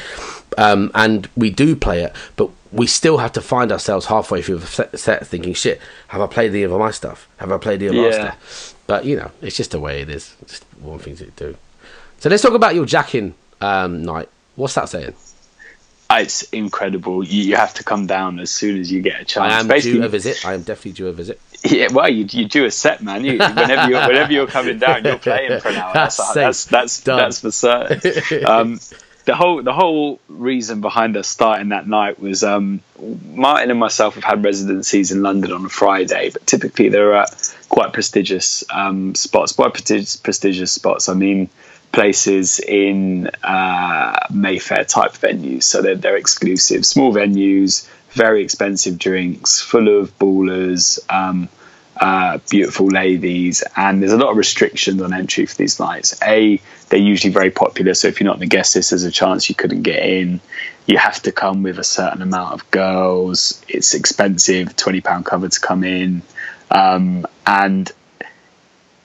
[SPEAKER 1] um, and we do play it, but we still have to find ourselves halfway through the set thinking, "Shit, have I played the of my stuff? Have I played the of yeah. stuff?" But you know, it's just the way it is. Just one thing to do. So let's talk about your Jack In um, night. What's that saying?
[SPEAKER 2] It's incredible. You, you, have to come down as soon as you get a chance.
[SPEAKER 1] I am Basically, due a visit. I am definitely due a visit.
[SPEAKER 2] Yeah, well, you, you do a set, man. You, whenever you're whenever you're coming down, you're playing for an hour. That's that's that's, that's, for certain. Um, the whole the whole reason behind us starting that night was um, Martin and myself have had residencies in London on a Friday, but typically they're at quite prestigious um, spots. Quite prestigious spots. I mean places in uh, Mayfair type venues. So they're, they're exclusive, small venues, very expensive drinks, full of ballers, um, uh, beautiful ladies, and there's a lot of restrictions on entry for these nights. A, they're usually very popular, so if you're not in the guest list, there's a chance you couldn't get in. You have to come with a certain amount of girls. It's expensive, twenty pound cover to come in, um, and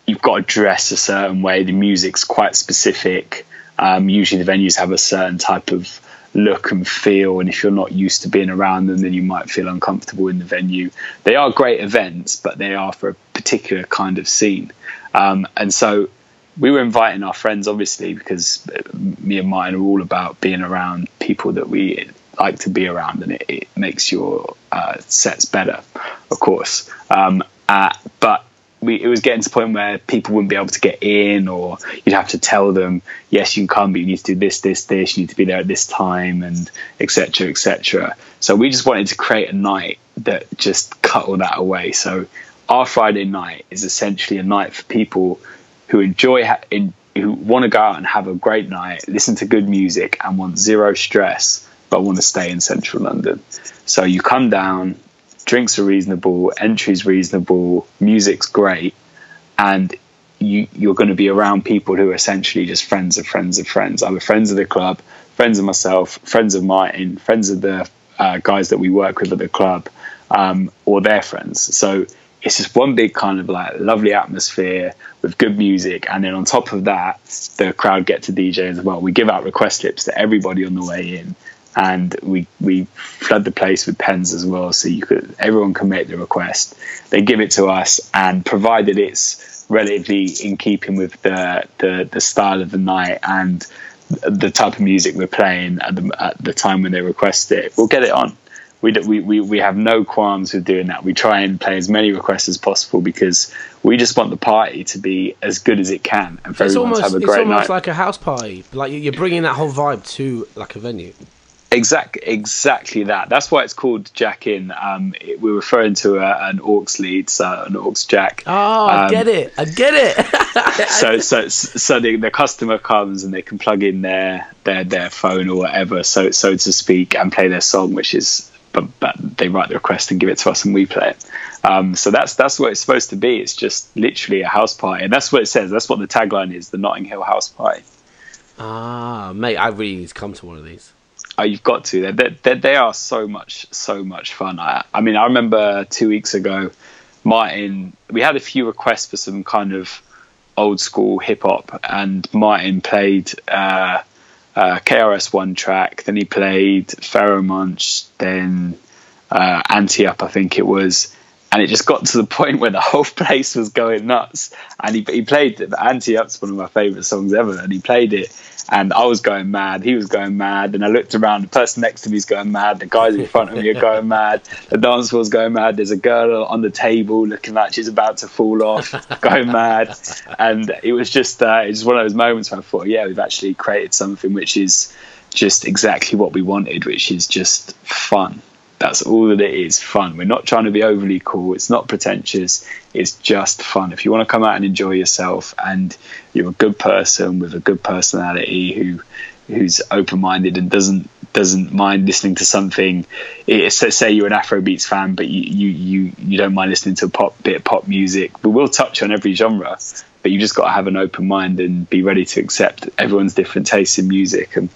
[SPEAKER 2] you've got to dress a certain way. The music's quite specific. Um, usually, the venues have a certain type of look and feel, and if you're not used to being around them, then you might feel uncomfortable in the venue. They are great events, but they are for a particular kind of scene. Um, and so, we were inviting our friends, obviously, because me and Martin are all about being around people that we like to be around, and it, it makes your uh, sets better, of course. Um, uh, but we, it was getting to the point where people wouldn't be able to get in, or you'd have to tell them, yes, you can come, but you need to do this, this, this. You need to be there at this time, and etc. etc. So we just wanted to create a night that just cut all that away. So our Friday night is essentially a night for people who enjoy ha- in, who want to go out and have a great night, listen to good music, and want zero stress, but want to stay in central London. So you come down, drinks are reasonable, entry's reasonable, music's great, and you you're going to be around people who are essentially just friends of friends of friends, I'm a friends of the club, friends of myself, friends of Martin, friends of the uh, guys that we work with at the club, um, or their friends. So it's just one big kind of like lovely atmosphere with good music, and then on top of that, the crowd get to DJ as well. We give out request slips to everybody on the way in, and we we flood the place with pens as well, so you could everyone can make the request. They give it to us, and provided it's relatively in keeping with the the, the style of the night and the type of music we're playing at the, at the time when they request it, we'll get it on. We, we, we, we have no qualms with doing that. We try and play as many requests as possible because we just want the party to be as good as it can and for
[SPEAKER 1] it's
[SPEAKER 2] everyone
[SPEAKER 1] almost,
[SPEAKER 2] to have a great night.
[SPEAKER 1] It's almost
[SPEAKER 2] night.
[SPEAKER 1] like a house party. Like you're bringing that whole vibe to like a venue.
[SPEAKER 2] Exactly, exactly that. That's why it's called Jack In. Um, it, we're referring to a, an aux lead, so an aux jack.
[SPEAKER 1] Oh, I
[SPEAKER 2] Um,
[SPEAKER 1] get it. I get it.
[SPEAKER 2] so so so the, the customer comes and they can plug in their their their phone or whatever so so to speak and play their song which is but, but they write the request and give it to us and we play it um, so that's that's what it's supposed to be it's just literally a house party and that's what it says that's what the tagline is the Notting Hill house party
[SPEAKER 1] ah, mate, I really need to come to one of these.
[SPEAKER 2] Oh, you've got to. They they they are so much so much fun. I I mean, I remember two weeks ago, Martin. We had a few requests for some kind of old school hip hop, and Martin played uh, uh, KRS One track. Then he played Pharoahe Monch. Then uh, Ante Up, I think it was. And it just got to the point where the whole place was going nuts. And he, he played. Ante Up's one of my favourite songs ever. And he played it. And I was going mad. He was going mad. And I looked around. The person next to me is going mad. The guys in front of me are going mad. The dance floor's going mad. There's a girl on the table looking like she's about to fall off, going mad. And it was just, uh, it was one of those moments where I thought, yeah, we've actually created something which is just exactly what we wanted, which is just fun. That's all that it is fun. We're not trying to be overly cool. It's not pretentious. It's just fun. If you want to come out and enjoy yourself and you're a good person with a good personality who who's open minded and doesn't doesn't mind listening to something so say you're an Afrobeats fan but you, you you you don't mind listening to a pop bit of pop music we will touch on every genre but you just got to have an open mind and be ready to accept everyone's different tastes in music and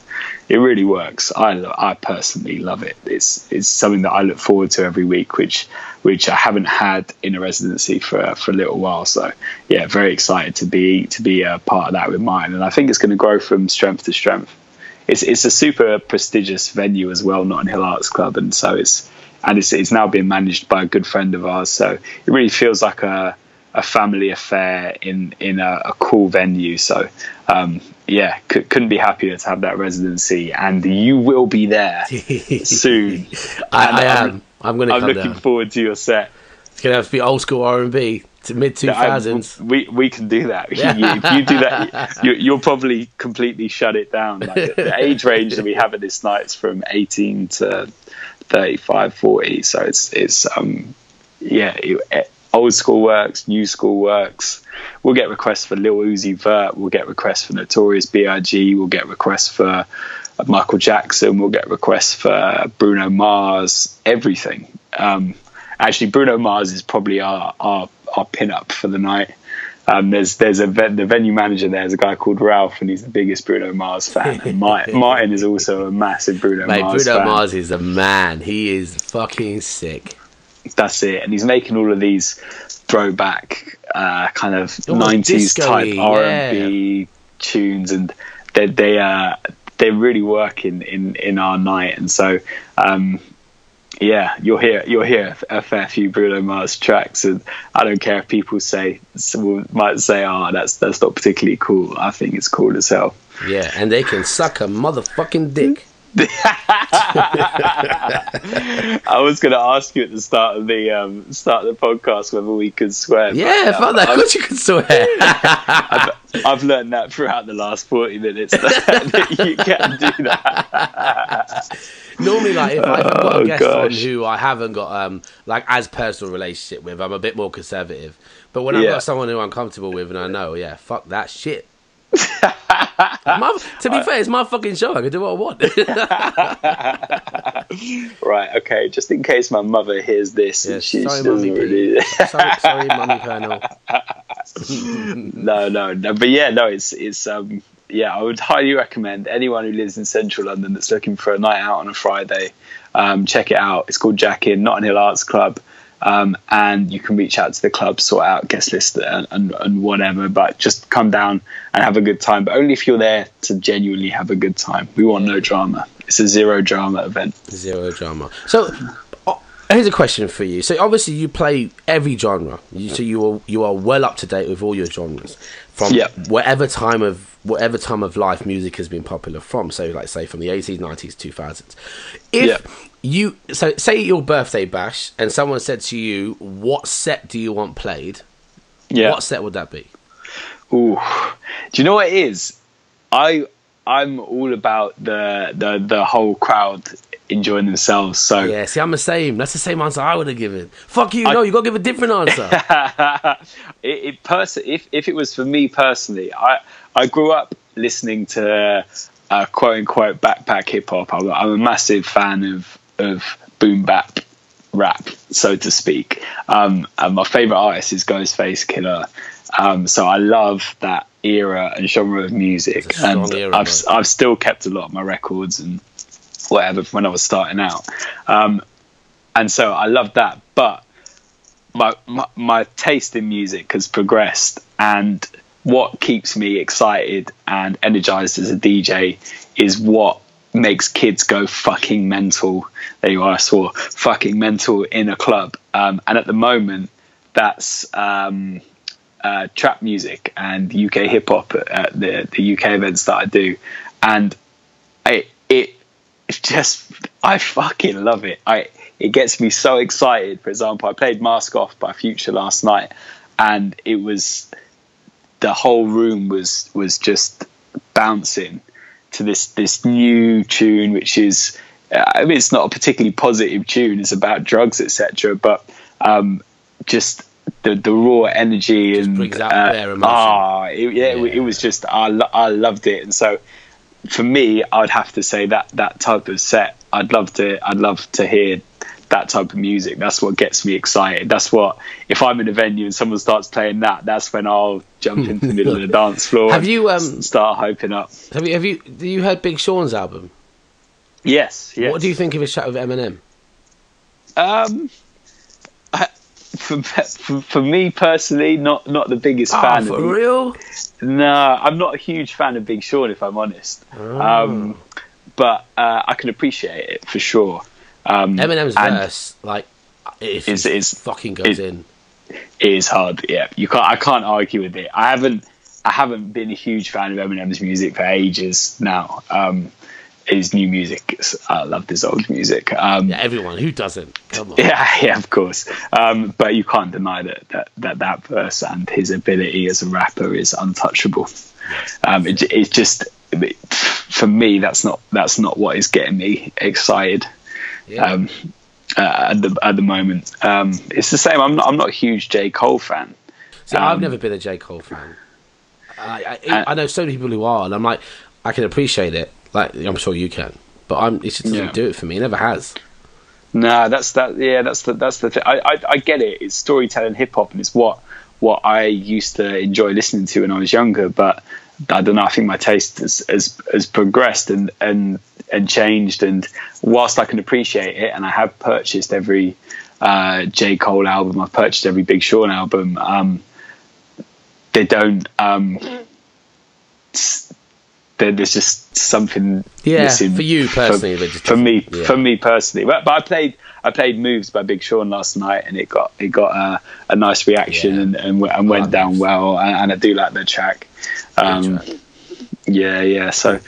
[SPEAKER 2] it really works. I I personally love it. It's it's something that I look forward to every week which which I haven't had in a residency for for a little while. So yeah very excited to be to be a part of that with mine. And I think it's going to grow from strength to strength. It's it's a super prestigious venue as well, Notting Hill Arts Club, and so it's and it's it's now being managed by a good friend of ours. So it really feels like a a family affair in in a, a cool venue. So um, yeah, c- couldn't be happier to have that residency, and you will be there soon.
[SPEAKER 1] I, I
[SPEAKER 2] I'm-
[SPEAKER 1] I'm going to
[SPEAKER 2] I'm looking
[SPEAKER 1] down.
[SPEAKER 2] forward to your set.
[SPEAKER 1] It's going to have to be old school R and B to mid two thousands.
[SPEAKER 2] We we can do that. You- if you do that, you, you'll probably completely shut it down. Like the, the age range that we have at this night is from 18 to 35, 40. So it's it's um yeah, it, old school works, new school works. We'll get requests for Lil Uzi Vert. We'll get requests for Notorious B.I.G. We'll get requests for Michael Jackson. We'll get requests for Bruno Mars. Everything. Um, actually, Bruno Mars is probably our our, our pin up for the night. Um, there's there's a the venue manager there is a guy called Ralph, and he's the biggest Bruno Mars fan. And Martin, Martin is also a massive Bruno
[SPEAKER 1] Mate,
[SPEAKER 2] Mars
[SPEAKER 1] Bruno
[SPEAKER 2] fan.
[SPEAKER 1] Mars is a man. He is fucking sick.
[SPEAKER 2] That's it, and he's making all of these throwback uh, kind of nineties type R and B tunes, and they they uh, they're really working in in in our night, and so. Um, yeah, you'll hear you'll hear a fair few Bruno Mars tracks, and I don't care if people say some might say, "Oh, that's that's not particularly cool." I think it's cool as hell.
[SPEAKER 1] Yeah, and they can suck a motherfucking dick.
[SPEAKER 2] I was going to ask you at the start of the um, start of the podcast whether we could swear.
[SPEAKER 1] Yeah,
[SPEAKER 2] uh,
[SPEAKER 1] fuck that. Of course you can swear.
[SPEAKER 2] I've, I've learned that throughout the last 40 minutes that, that you can do that.
[SPEAKER 1] Normally, like if, I've got
[SPEAKER 2] Oh,
[SPEAKER 1] a guest on
[SPEAKER 2] gosh.
[SPEAKER 1] who I haven't got um like as personal relationship with, I'm a bit more conservative. But when I've got someone who I'm comfortable with and I know, yeah, fuck that shit. My- to be fair, it's my fucking show. I can do what I want.
[SPEAKER 2] Right, okay, just in case my mother hears this, and
[SPEAKER 1] Yes,
[SPEAKER 2] she,
[SPEAKER 1] sorry,
[SPEAKER 2] she doesn't really.
[SPEAKER 1] sorry, sorry, mummy colonel.
[SPEAKER 2] no, no, no. But yeah, no, it's it's um yeah, I would highly recommend anyone who lives in central London that's looking for a night out on a Friday, um, check it out. It's called Jack In, Notting Hill Arts Club. Um, and you can reach out to the club, sort out guest list and, and, and whatever, but just come down and have a good time. But only if you're there to genuinely have a good time. We want no drama. It's a zero drama event.
[SPEAKER 1] Zero drama. So, uh, here's a question for you. So, obviously, you play every genre. You, so you are you are well up to date with all your genres from
[SPEAKER 2] Yep.
[SPEAKER 1] whatever time of whatever time of life music has been popular from. So, like say from the 80s, 90s, 2000s. If
[SPEAKER 2] Yep.
[SPEAKER 1] You so say your birthday bash and someone said to you, "What set do you want played?"
[SPEAKER 2] Yeah.
[SPEAKER 1] What set would that be?
[SPEAKER 2] Ooh, do you know what it is? I I'm all about the the the whole crowd enjoying themselves. So
[SPEAKER 1] Yeah, see, I'm the same. That's the same answer I would have given. Fuck you. no, you got to give a different answer.
[SPEAKER 2] it, it pers- if if it was for me personally, I I grew up listening to uh, quote unquote backpack hip hop. I'm, I'm a massive fan of of boom bap rap, so to speak. Um, and my favorite artist is Ghostface Killah. Um, so I love that era and genre of music,
[SPEAKER 1] It's a strong
[SPEAKER 2] and
[SPEAKER 1] era,
[SPEAKER 2] I've
[SPEAKER 1] mate.
[SPEAKER 2] I've still kept a lot of my records and whatever from when I was starting out. Um, and so I love that, but my, my my taste in music has progressed, and what keeps me excited and energized as a DJ is what makes kids go fucking mental. There you are, I swore fucking mental in a club. Um, and at the moment, that's um, uh, trap music and UK hip hop at the the UK events that I do, and it it's just I fucking love it. I it gets me so excited. For example, I played Mask Off by Future last night, and it was the whole room was was just bouncing to this this new tune, which is I mean it's not a particularly positive tune. It's about drugs, etc. But um, just the the raw energy
[SPEAKER 1] Just
[SPEAKER 2] and
[SPEAKER 1] brings out
[SPEAKER 2] uh,
[SPEAKER 1] their emotion.
[SPEAKER 2] ah, it, yeah, It, it was just I lo- I loved it, and so for me, I'd have to say that that type of set, I'd love to, I'd love to hear that type of music. That's what gets me excited. That's what if I'm in a venue and someone starts playing that, that's when I'll jump into the middle of the dance floor.
[SPEAKER 1] Have you, um,
[SPEAKER 2] start hyping up?
[SPEAKER 1] have you have you have you heard Big Sean's album?
[SPEAKER 2] Yes, yes.
[SPEAKER 1] What do you think of his chat with Eminem?
[SPEAKER 2] Um, I, for, for for me personally, not not the biggest
[SPEAKER 1] Ah,
[SPEAKER 2] fan.
[SPEAKER 1] for
[SPEAKER 2] of
[SPEAKER 1] real?
[SPEAKER 2] No, I'm not a huge fan of Big Sean, if I'm honest.
[SPEAKER 1] Oh.
[SPEAKER 2] Um, but uh, I can appreciate it for sure. Um,
[SPEAKER 1] Eminem's verse, like, if
[SPEAKER 2] Is- is-
[SPEAKER 1] fucking goes in.
[SPEAKER 2] It is hard. Yeah, you can't. I can't argue with it. I haven't. I haven't been a huge fan of Eminem's music for ages now. Um, his new music, I love his old music. Um,
[SPEAKER 1] Yeah, everyone who doesn't. Come on.
[SPEAKER 2] yeah, yeah, of course. Um, but you can't deny that, that that that verse and his ability as a rapper is untouchable. Um, it, it's just for me, that's not that's not what is getting me excited
[SPEAKER 1] Yeah.
[SPEAKER 2] um, uh, at the at the moment. Um, it's the same. I'm not I'm not a huge J Cole fan.
[SPEAKER 1] See, I've
[SPEAKER 2] um,
[SPEAKER 1] never been a J Cole fan. I, I,
[SPEAKER 2] Uh,
[SPEAKER 1] I know so many people who are, and I'm like, I can appreciate it. Like, I'm sure you can, but I'm. It just doesn't
[SPEAKER 2] Yeah.
[SPEAKER 1] do it for me. It never has.
[SPEAKER 2] No, that's that. Yeah, that's the that's the thing. I I, I get it. It's storytelling hip hop, and it's what what I used to enjoy listening to when I was younger. But I don't know. I think my taste has has, has progressed and and and changed. And whilst I can appreciate it, and I have purchased every uh, J Cole album, I've purchased every Big Sean album. Um, they don't. Um, there's just something
[SPEAKER 1] Yeah,
[SPEAKER 2] missing
[SPEAKER 1] for you personally, just
[SPEAKER 2] for me
[SPEAKER 1] yeah.
[SPEAKER 2] for me personally but, but i played i played moves by big sean last night and it got it got a, a nice reaction
[SPEAKER 1] Yeah.
[SPEAKER 2] and, and, and went down well and, and i do like the track um
[SPEAKER 1] track.
[SPEAKER 2] yeah yeah so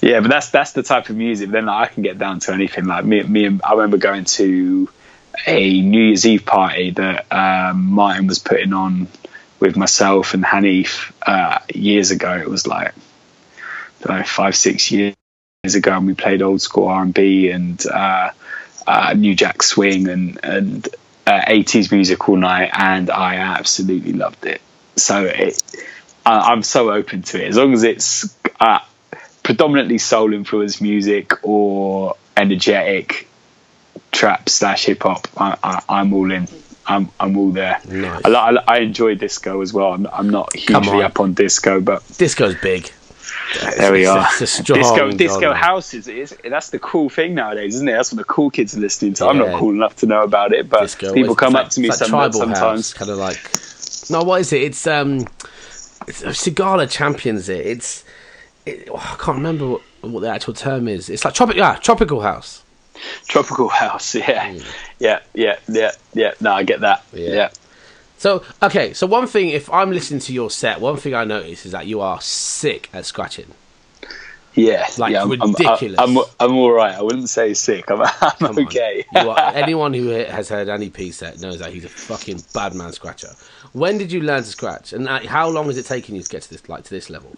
[SPEAKER 2] yeah but that's that's the type of music then like, i can get down to anything. Like me me and i remember going to a new year's eve party that um martin was putting on with myself and hanif uh years ago. It was like know, five six years ago and we played old school R&B and uh, uh, New Jack Swing and and uh, 80s music all night and I absolutely loved it. So it, I, I'm so open to it. As long as it's uh, predominantly soul influenced music or energetic trap slash hip hop I, I, I'm all in I'm, I'm all there
[SPEAKER 1] Nice.
[SPEAKER 2] I, I, I enjoy disco as well I'm, I'm not hugely
[SPEAKER 1] on.
[SPEAKER 2] up on disco but
[SPEAKER 1] Disco's big.
[SPEAKER 2] there we are.
[SPEAKER 1] it's a strong
[SPEAKER 2] disco disco
[SPEAKER 1] genre.
[SPEAKER 2] house is, that's the cool thing nowadays, isn't it? That's what the cool kids are listening to. I'm not cool enough to know about it, but
[SPEAKER 1] Disco.
[SPEAKER 2] people
[SPEAKER 1] It's
[SPEAKER 2] come
[SPEAKER 1] like-
[SPEAKER 2] up to me
[SPEAKER 1] like
[SPEAKER 2] sometimes.
[SPEAKER 1] kind of like. No, what is it? It's um, it's, Sigala champions it. It's it, oh, I can't remember what, what the actual term is. It's like tropic, yeah, tropical house.
[SPEAKER 2] Tropical house, yeah, hmm. yeah, yeah, yeah, yeah. No, I get that.
[SPEAKER 1] Yeah.
[SPEAKER 2] Yeah,
[SPEAKER 1] So okay, so one thing, if I'm listening to your set, one thing I notice is that you are sick at scratching.
[SPEAKER 2] yeah,
[SPEAKER 1] Like,
[SPEAKER 2] yeah. I'm,
[SPEAKER 1] ridiculous.
[SPEAKER 2] I'm, I'm, I'm all right. I wouldn't say sick. I'm, I'm okay.
[SPEAKER 1] Are, anyone who has heard any P set knows that he's a fucking bad man scratcher. When did you learn to scratch, and how long has it taken you to get to this like to this level?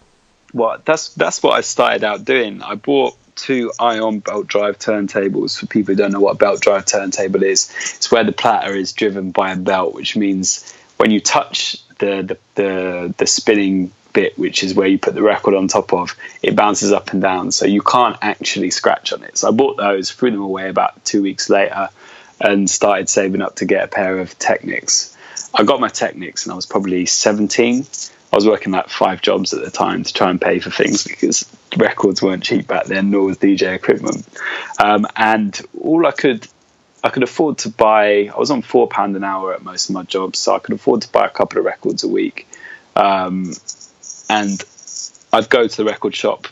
[SPEAKER 2] What that's that's what I started out doing. I bought two ion belt drive turntables. For people who don't know what a belt drive turntable is, it's where the platter is driven by a belt, which means when you touch the the, the, the spinning bit, which is where you put the record on top of, it bounces up and down, so you can't actually scratch on it. So I bought those, threw them away about two weeks later, and started saving up to get a pair of Technics. I got my Technics, and I was probably 17. I was working like five jobs at the time to try and pay for things because records weren't cheap back then, nor was DJ equipment. Um, and all I could I could afford to buy. I was on four pound an hour at most of my jobs, so I could afford to buy a couple of records a week. Um, and I'd go to the record shop,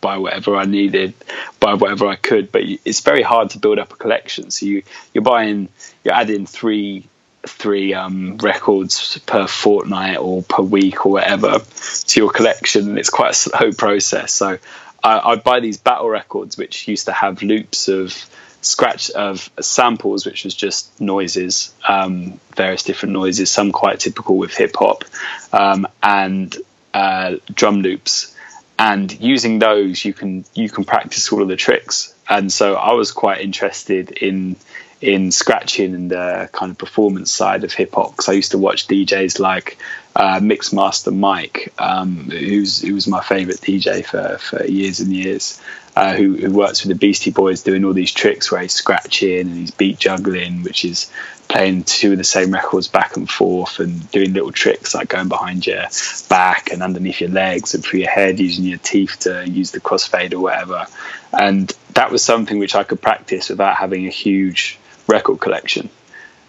[SPEAKER 2] buy whatever I needed, buy whatever I could. But it's very hard to build up a collection. So you you're buying, you're adding three three um, records per fortnight or per week or whatever to your collection, it's quite a slow process. So I, I'd buy these battle records, which used to have loops of scratch of samples, which was just noises, um, various different noises, some quite typical with hip hop, um, and uh, drum loops. And using those, you can you can practice all of the tricks. And so I was quite interested in in scratching and the kind of performance side of hip hop because I used to watch DJs like uh, Mixmaster Mike, um, who's who was my favorite DJ for for years and years, uh, who, who works with the Beastie Boys doing all these tricks where he's scratching and he's beat juggling, which is playing two of the same records back and forth and doing little tricks like going behind your back and underneath your legs and through your head using your teeth to use the crossfade or whatever. And that was something which I could practice without having a huge record collection.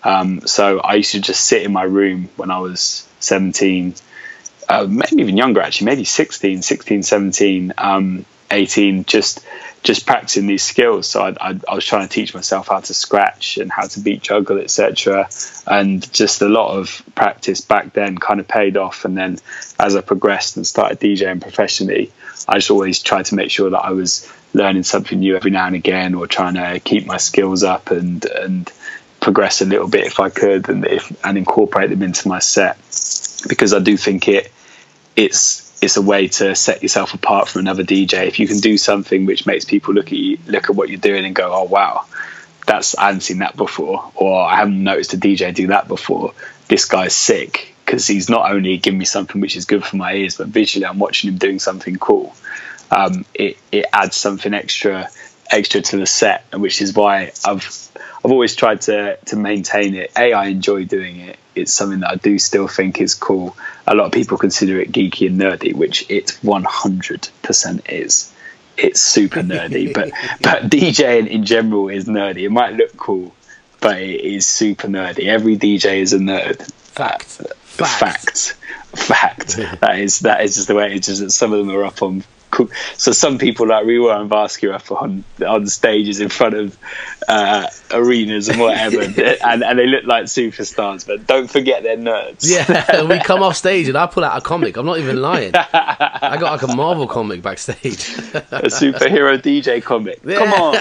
[SPEAKER 2] Um, so I used to just sit in my room when I was 17, uh, maybe even younger actually, maybe 16, 16, 17, um, 18, just just practicing these skills. So I, I, I, was trying to teach myself how to scratch and how to beat juggle, etc. And just a lot of practice back then kind of paid off. And then as I progressed and started DJing professionally, I just always tried to make sure that I was learning something new every now and again, or trying to keep my skills up and and progress a little bit if I could, and if and incorporate them into my set because I do think it it's it's a way to set yourself apart from another DJ. If you can do something which makes people look at you, look at what you're doing, and go, "Oh wow, that's I haven't seen that before," or "I haven't noticed a DJ do that before." This guy's sick because he's not only giving me something which is good for my ears, but visually I'm watching him doing something cool. Um, it it adds something extra extra to the set, which is why I've I've always tried to to maintain it. A, I enjoy doing it. It's something that I do still think is cool. A lot of people consider it geeky and nerdy, which it 100% is. It's super nerdy, but but DJing in general is nerdy. It might look cool, but it is super nerdy. Every DJ is a nerd.
[SPEAKER 1] Fact.
[SPEAKER 2] Fact. Fact. Fact. that is that is just the way it is. Some of them are up on cool. So some people like Rewire and Varsky up on on stages in front of uh, arenas and whatever, and, and they look like superstars. But don't forget they're nerds.
[SPEAKER 1] Yeah, we come off stage and I pull out a comic. I'm not even lying. I got like a Marvel comic backstage.
[SPEAKER 2] a superhero DJ comic. Yeah. Come
[SPEAKER 1] on.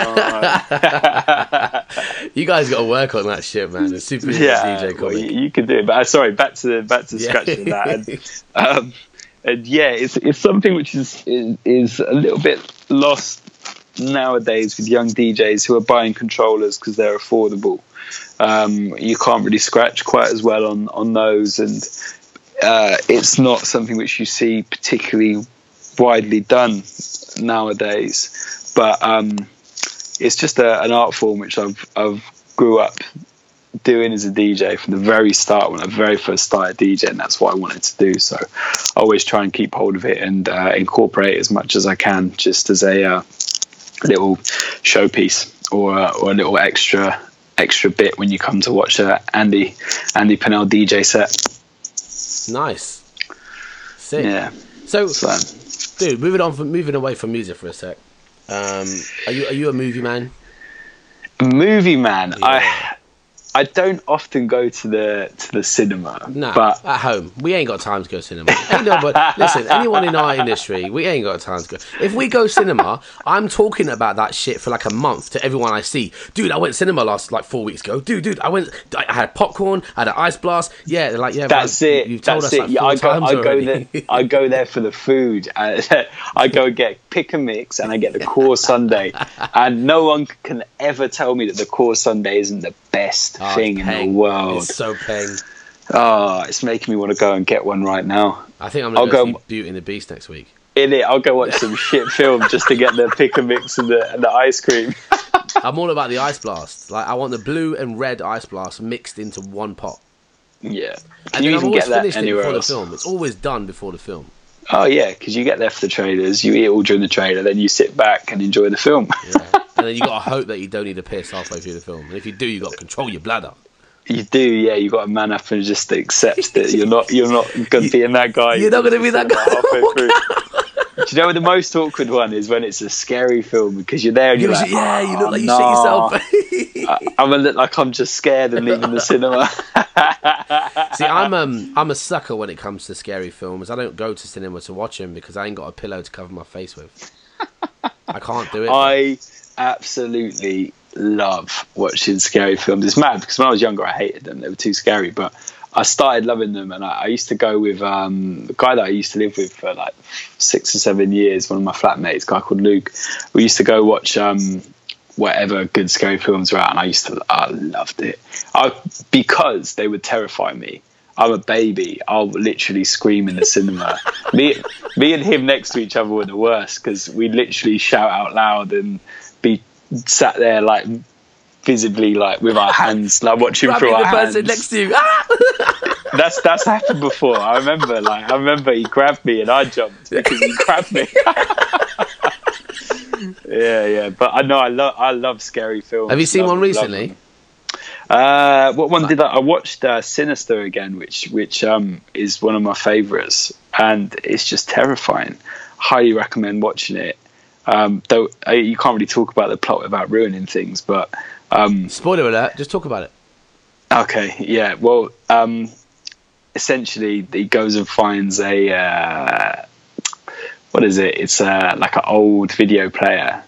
[SPEAKER 1] you guys got to work on that shit, man. The superhero yeah, DJ comic. Well,
[SPEAKER 2] you, you, can do it. But uh, sorry, back to the back to yeah. scratching that. And, um, and yeah, it's it's something which is, is, is a little bit lost nowadays with young DJs who are buying controllers because they're affordable. Um, you can't really scratch quite as well on on those, and uh, it's not something which you see particularly widely done nowadays. But um, it's just a, an art form which I've I've grew up doing as a DJ from the very start when I very first started DJing. That's what I wanted to do. So I always try and keep hold of it and uh, incorporate as much as I can, just as a uh, little showpiece or uh, or a little extra extra bit when you come to watch a Andy Andy Purnell DJ set.
[SPEAKER 1] Nice. Sick.
[SPEAKER 2] Yeah.
[SPEAKER 1] So, so, dude, moving on from moving away from music for a sec. Um, are you are you a movie man?
[SPEAKER 2] Movie man. Yeah. I I don't often go to the to the cinema,
[SPEAKER 1] Nah,
[SPEAKER 2] but
[SPEAKER 1] at home. We ain't got time to go to cinema. Ain't no, listen, anyone in our industry, we ain't got time to go. If we go cinema, I'm talking about that shit for like a month to everyone I see. Dude, I went cinema last like four weeks ago. Dude, dude, I went. I had popcorn. I had an ice blast. Yeah, they're like, yeah,
[SPEAKER 2] that's
[SPEAKER 1] man,
[SPEAKER 2] it.
[SPEAKER 1] You've told
[SPEAKER 2] that's
[SPEAKER 1] us
[SPEAKER 2] it.
[SPEAKER 1] like
[SPEAKER 2] yeah, I go. I go
[SPEAKER 1] already.
[SPEAKER 2] there. I go there for the food. I, I go get pick a mix, and I get the core Sunday. And no one can ever tell me that the core Sunday isn't the best
[SPEAKER 1] Oh,
[SPEAKER 2] thing in the world.
[SPEAKER 1] It's so peng.
[SPEAKER 2] Oh, it's making me want to go and get one right now.
[SPEAKER 1] I think I'm
[SPEAKER 2] I'll
[SPEAKER 1] gonna go, Beauty and the Beast next week.
[SPEAKER 2] In it, I'll go watch some shit film just to get the pick a mix and the, and the ice cream.
[SPEAKER 1] I'm all about the ice blast. Like I want the blue and red ice blast mixed into one pot.
[SPEAKER 2] Yeah. Can
[SPEAKER 1] And
[SPEAKER 2] you
[SPEAKER 1] then I've
[SPEAKER 2] even
[SPEAKER 1] always
[SPEAKER 2] get that
[SPEAKER 1] finished it
[SPEAKER 2] anywhere
[SPEAKER 1] before
[SPEAKER 2] else?
[SPEAKER 1] the film. It's always done before the film.
[SPEAKER 2] Oh yeah, because you get there for the trailers, you eat all during the trailer, then you sit back and enjoy the film.
[SPEAKER 1] Yeah. and then you got to hope that you don't need to piss halfway through the film. And if you do, you got to control your bladder.
[SPEAKER 2] You do, yeah. You got to man up and just accept that you're not you're not going to be in that guy.
[SPEAKER 1] You're not gonna be that guy.
[SPEAKER 2] Do you know what the most awkward one is when it's a scary film because you're there and
[SPEAKER 1] You
[SPEAKER 2] you're
[SPEAKER 1] look-
[SPEAKER 2] like,
[SPEAKER 1] yeah, you look
[SPEAKER 2] "Oh,
[SPEAKER 1] like you
[SPEAKER 2] no."
[SPEAKER 1] shit yourself.
[SPEAKER 2] I- I'm gonna look like I'm just scared and leaving the cinema.
[SPEAKER 1] See, I'm um, I'm a sucker when it comes to scary films. I don't go to cinema to watch them because I ain't got a pillow to cover my face with. I can't do it.
[SPEAKER 2] I absolutely love watching scary films. It's mad because when I was younger, I hated them. They were too scary. But I started loving them, and I, I used to go with um, a guy that I used to live with for like six or seven years. One of my flatmates, a guy called Luke. We used to go watch um, whatever good scary films were out, and I used to. I loved it I, because they would terrify me. I'm a baby. I'll literally scream in the cinema. me, me and him next to each other were the worst because we literally shout out loud and be sat there like visibly like with our hands like watching
[SPEAKER 1] Grabbing
[SPEAKER 2] through
[SPEAKER 1] the
[SPEAKER 2] our
[SPEAKER 1] person next to you. Ah!
[SPEAKER 2] That's that's happened before. I remember like I remember he grabbed me and I jumped because he grabbed me. yeah, yeah. But I know I love I love scary films.
[SPEAKER 1] Have you seen
[SPEAKER 2] Love-
[SPEAKER 1] one recently?
[SPEAKER 2] Uh, what one did I? I watched uh, Sinister again, which which um is one of my favorites, and it's just terrifying. Highly recommend watching it. Um, though uh, you can't really talk about the plot without ruining things, but um,
[SPEAKER 1] Spoiler alert. Just talk about it.
[SPEAKER 2] Okay, yeah. Well, um, essentially, he goes and finds a uh, what is it? It's uh, like an old video player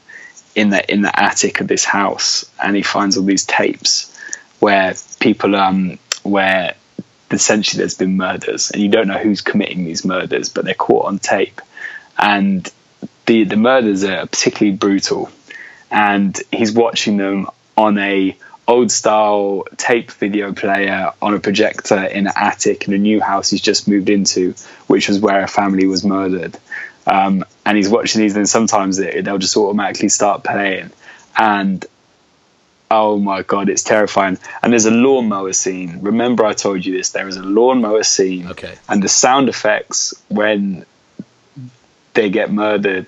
[SPEAKER 2] in the in the attic of this house, and he finds all these tapes where people um where essentially there's been murders, and you don't know who's committing these murders, but they're caught on tape, and the the murders are particularly brutal, and he's watching them on a old style tape video player on a projector in an attic in a new house he's just moved into, which was where a family was murdered. Um, and he's watching these, and sometimes it, they'll just automatically start playing. And oh my god, it's terrifying. And there's a lawnmower scene. Remember, I told you this. There is a lawnmower scene,
[SPEAKER 1] Okay.
[SPEAKER 2] and the sound effects when they get murdered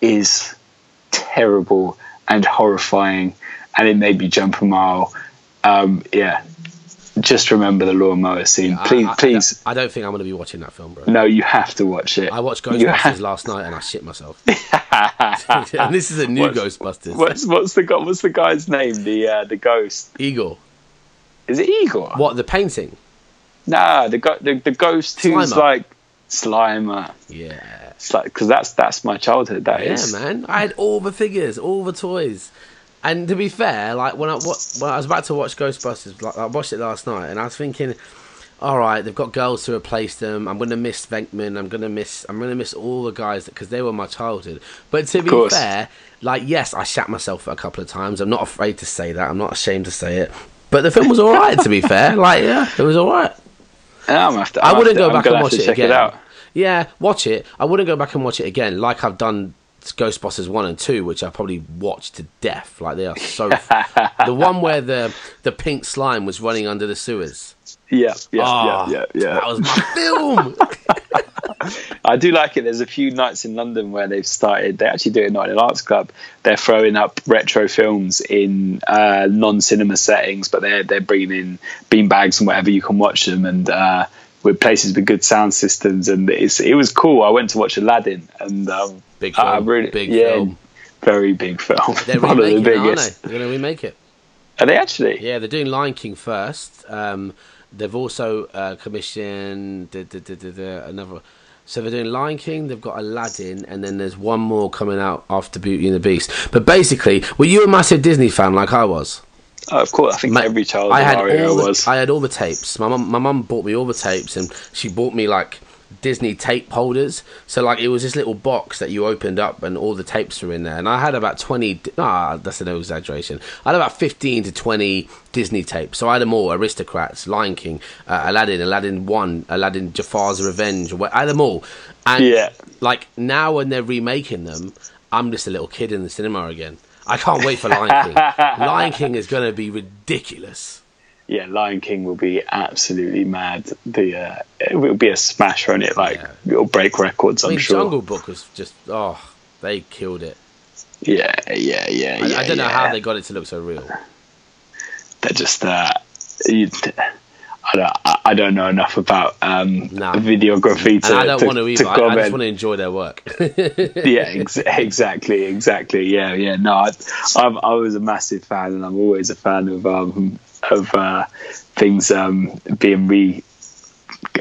[SPEAKER 2] is terrible and horrifying, and it made me jump a mile. Um, yeah, just remember the lawnmower scene,
[SPEAKER 1] I-
[SPEAKER 2] please.
[SPEAKER 1] I, I
[SPEAKER 2] please,
[SPEAKER 1] don't- I don't think I'm going to be watching that film, bro.
[SPEAKER 2] no, you have to watch it.
[SPEAKER 1] I watched Ghostbusters
[SPEAKER 2] have-
[SPEAKER 1] last night and I shit myself. and this is a new
[SPEAKER 2] What's-
[SPEAKER 1] Ghostbusters.
[SPEAKER 2] What's what's the? What's the guy's name? The uh, the ghost.
[SPEAKER 1] Igor.
[SPEAKER 2] Is it Igor?
[SPEAKER 1] What the painting?
[SPEAKER 2] Nah, the go- the, the ghost who's like Slimer.
[SPEAKER 1] Yeah.
[SPEAKER 2] It's like because that's that's my childhood. That
[SPEAKER 1] Yeah,
[SPEAKER 2] is.
[SPEAKER 1] man. I had all the figures, all the toys. And to be fair, like when I when I was about to watch Ghostbusters, like I watched it last night, and I was thinking, all right, they've got girls to replace them. I'm gonna miss Venkman. I'm gonna miss. I'm gonna miss all the guys because they were my childhood. But to be fair, like yes, I shat myself a couple of times. I'm not afraid to say that. I'm not ashamed to say it. But the film was all right. to be fair, like yeah, it was all right.
[SPEAKER 2] Yeah, I'm have to,
[SPEAKER 1] I
[SPEAKER 2] I'm
[SPEAKER 1] wouldn't
[SPEAKER 2] have
[SPEAKER 1] go back and watch it
[SPEAKER 2] check
[SPEAKER 1] again.
[SPEAKER 2] It out.
[SPEAKER 1] Yeah, watch it. I wouldn't go back and watch it again, like I've done Ghostbusters one and two, which I probably watched to death. Like they are so. the one where the the pink slime was running under the sewers.
[SPEAKER 2] Yeah, yeah,
[SPEAKER 1] Ah,
[SPEAKER 2] yeah, yeah, yeah.
[SPEAKER 1] That was my film.
[SPEAKER 2] I do like it. There's a few nights in London where they've started. They actually do it at Night at the Arts Club. They're throwing up retro films in uh, non-cinema settings, but they're they're bringing in bean bags and whatever you can watch them, and uh, with places with good sound systems. And it's it was cool. I went to watch Aladdin, and um,
[SPEAKER 1] Big
[SPEAKER 2] I
[SPEAKER 1] film,
[SPEAKER 2] really,
[SPEAKER 1] big
[SPEAKER 2] yeah,
[SPEAKER 1] film.
[SPEAKER 2] very big film.
[SPEAKER 1] They're
[SPEAKER 2] One of the
[SPEAKER 1] remaking it, aren't
[SPEAKER 2] biggest.
[SPEAKER 1] they? They're going to remake it.
[SPEAKER 2] Are they actually?
[SPEAKER 1] Yeah, they're doing Lion King first. Um, they've also uh, commissioned da, da, da, another. So they're doing Lion King. They've got Aladdin, and then there's one more coming out after Beauty and the Beast. But basically, were you a massive Disney fan like I was?
[SPEAKER 2] Oh, of course, I think
[SPEAKER 1] Ma-
[SPEAKER 2] every child
[SPEAKER 1] I had
[SPEAKER 2] era
[SPEAKER 1] all the,
[SPEAKER 2] was.
[SPEAKER 1] I had all the tapes. My mum, my mum bought me all the tapes, and she bought me like Disney tape holders. So like it was this little box that you opened up, and all the tapes were in there. And I had about twenty. Ah, that's an exaggeration. I had about fifteen to twenty Disney tapes. So I had them all: Aristocrats, Lion King, uh, Aladdin, Aladdin One, Aladdin Jafar's Revenge. I had them all. And
[SPEAKER 2] Yeah.
[SPEAKER 1] like now when they're remaking them, I'm just a little kid in the cinema again. I can't wait for Lion King. Lion King is going to be ridiculous.
[SPEAKER 2] yeah, Lion King will be absolutely mad. The uh, it will be a smash on it. Like
[SPEAKER 1] Yeah.
[SPEAKER 2] it'll break records.
[SPEAKER 1] I
[SPEAKER 2] I'm
[SPEAKER 1] mean,
[SPEAKER 2] sure.
[SPEAKER 1] Jungle Book was just oh, they killed it.
[SPEAKER 2] Yeah, yeah, yeah,
[SPEAKER 1] I,
[SPEAKER 2] yeah.
[SPEAKER 1] I don't know
[SPEAKER 2] yeah.
[SPEAKER 1] how they got it to look so real.
[SPEAKER 2] They're just. Uh, you, I don't. I- don't know enough about um,
[SPEAKER 1] Nah.
[SPEAKER 2] videography to.
[SPEAKER 1] And I don't
[SPEAKER 2] to,
[SPEAKER 1] want to
[SPEAKER 2] to
[SPEAKER 1] either. I, I just want to enjoy their work.
[SPEAKER 2] yeah, ex- exactly, exactly. Yeah, yeah. No, I, I'm, I was a massive fan, and I'm always a fan of um, of uh, things um, being re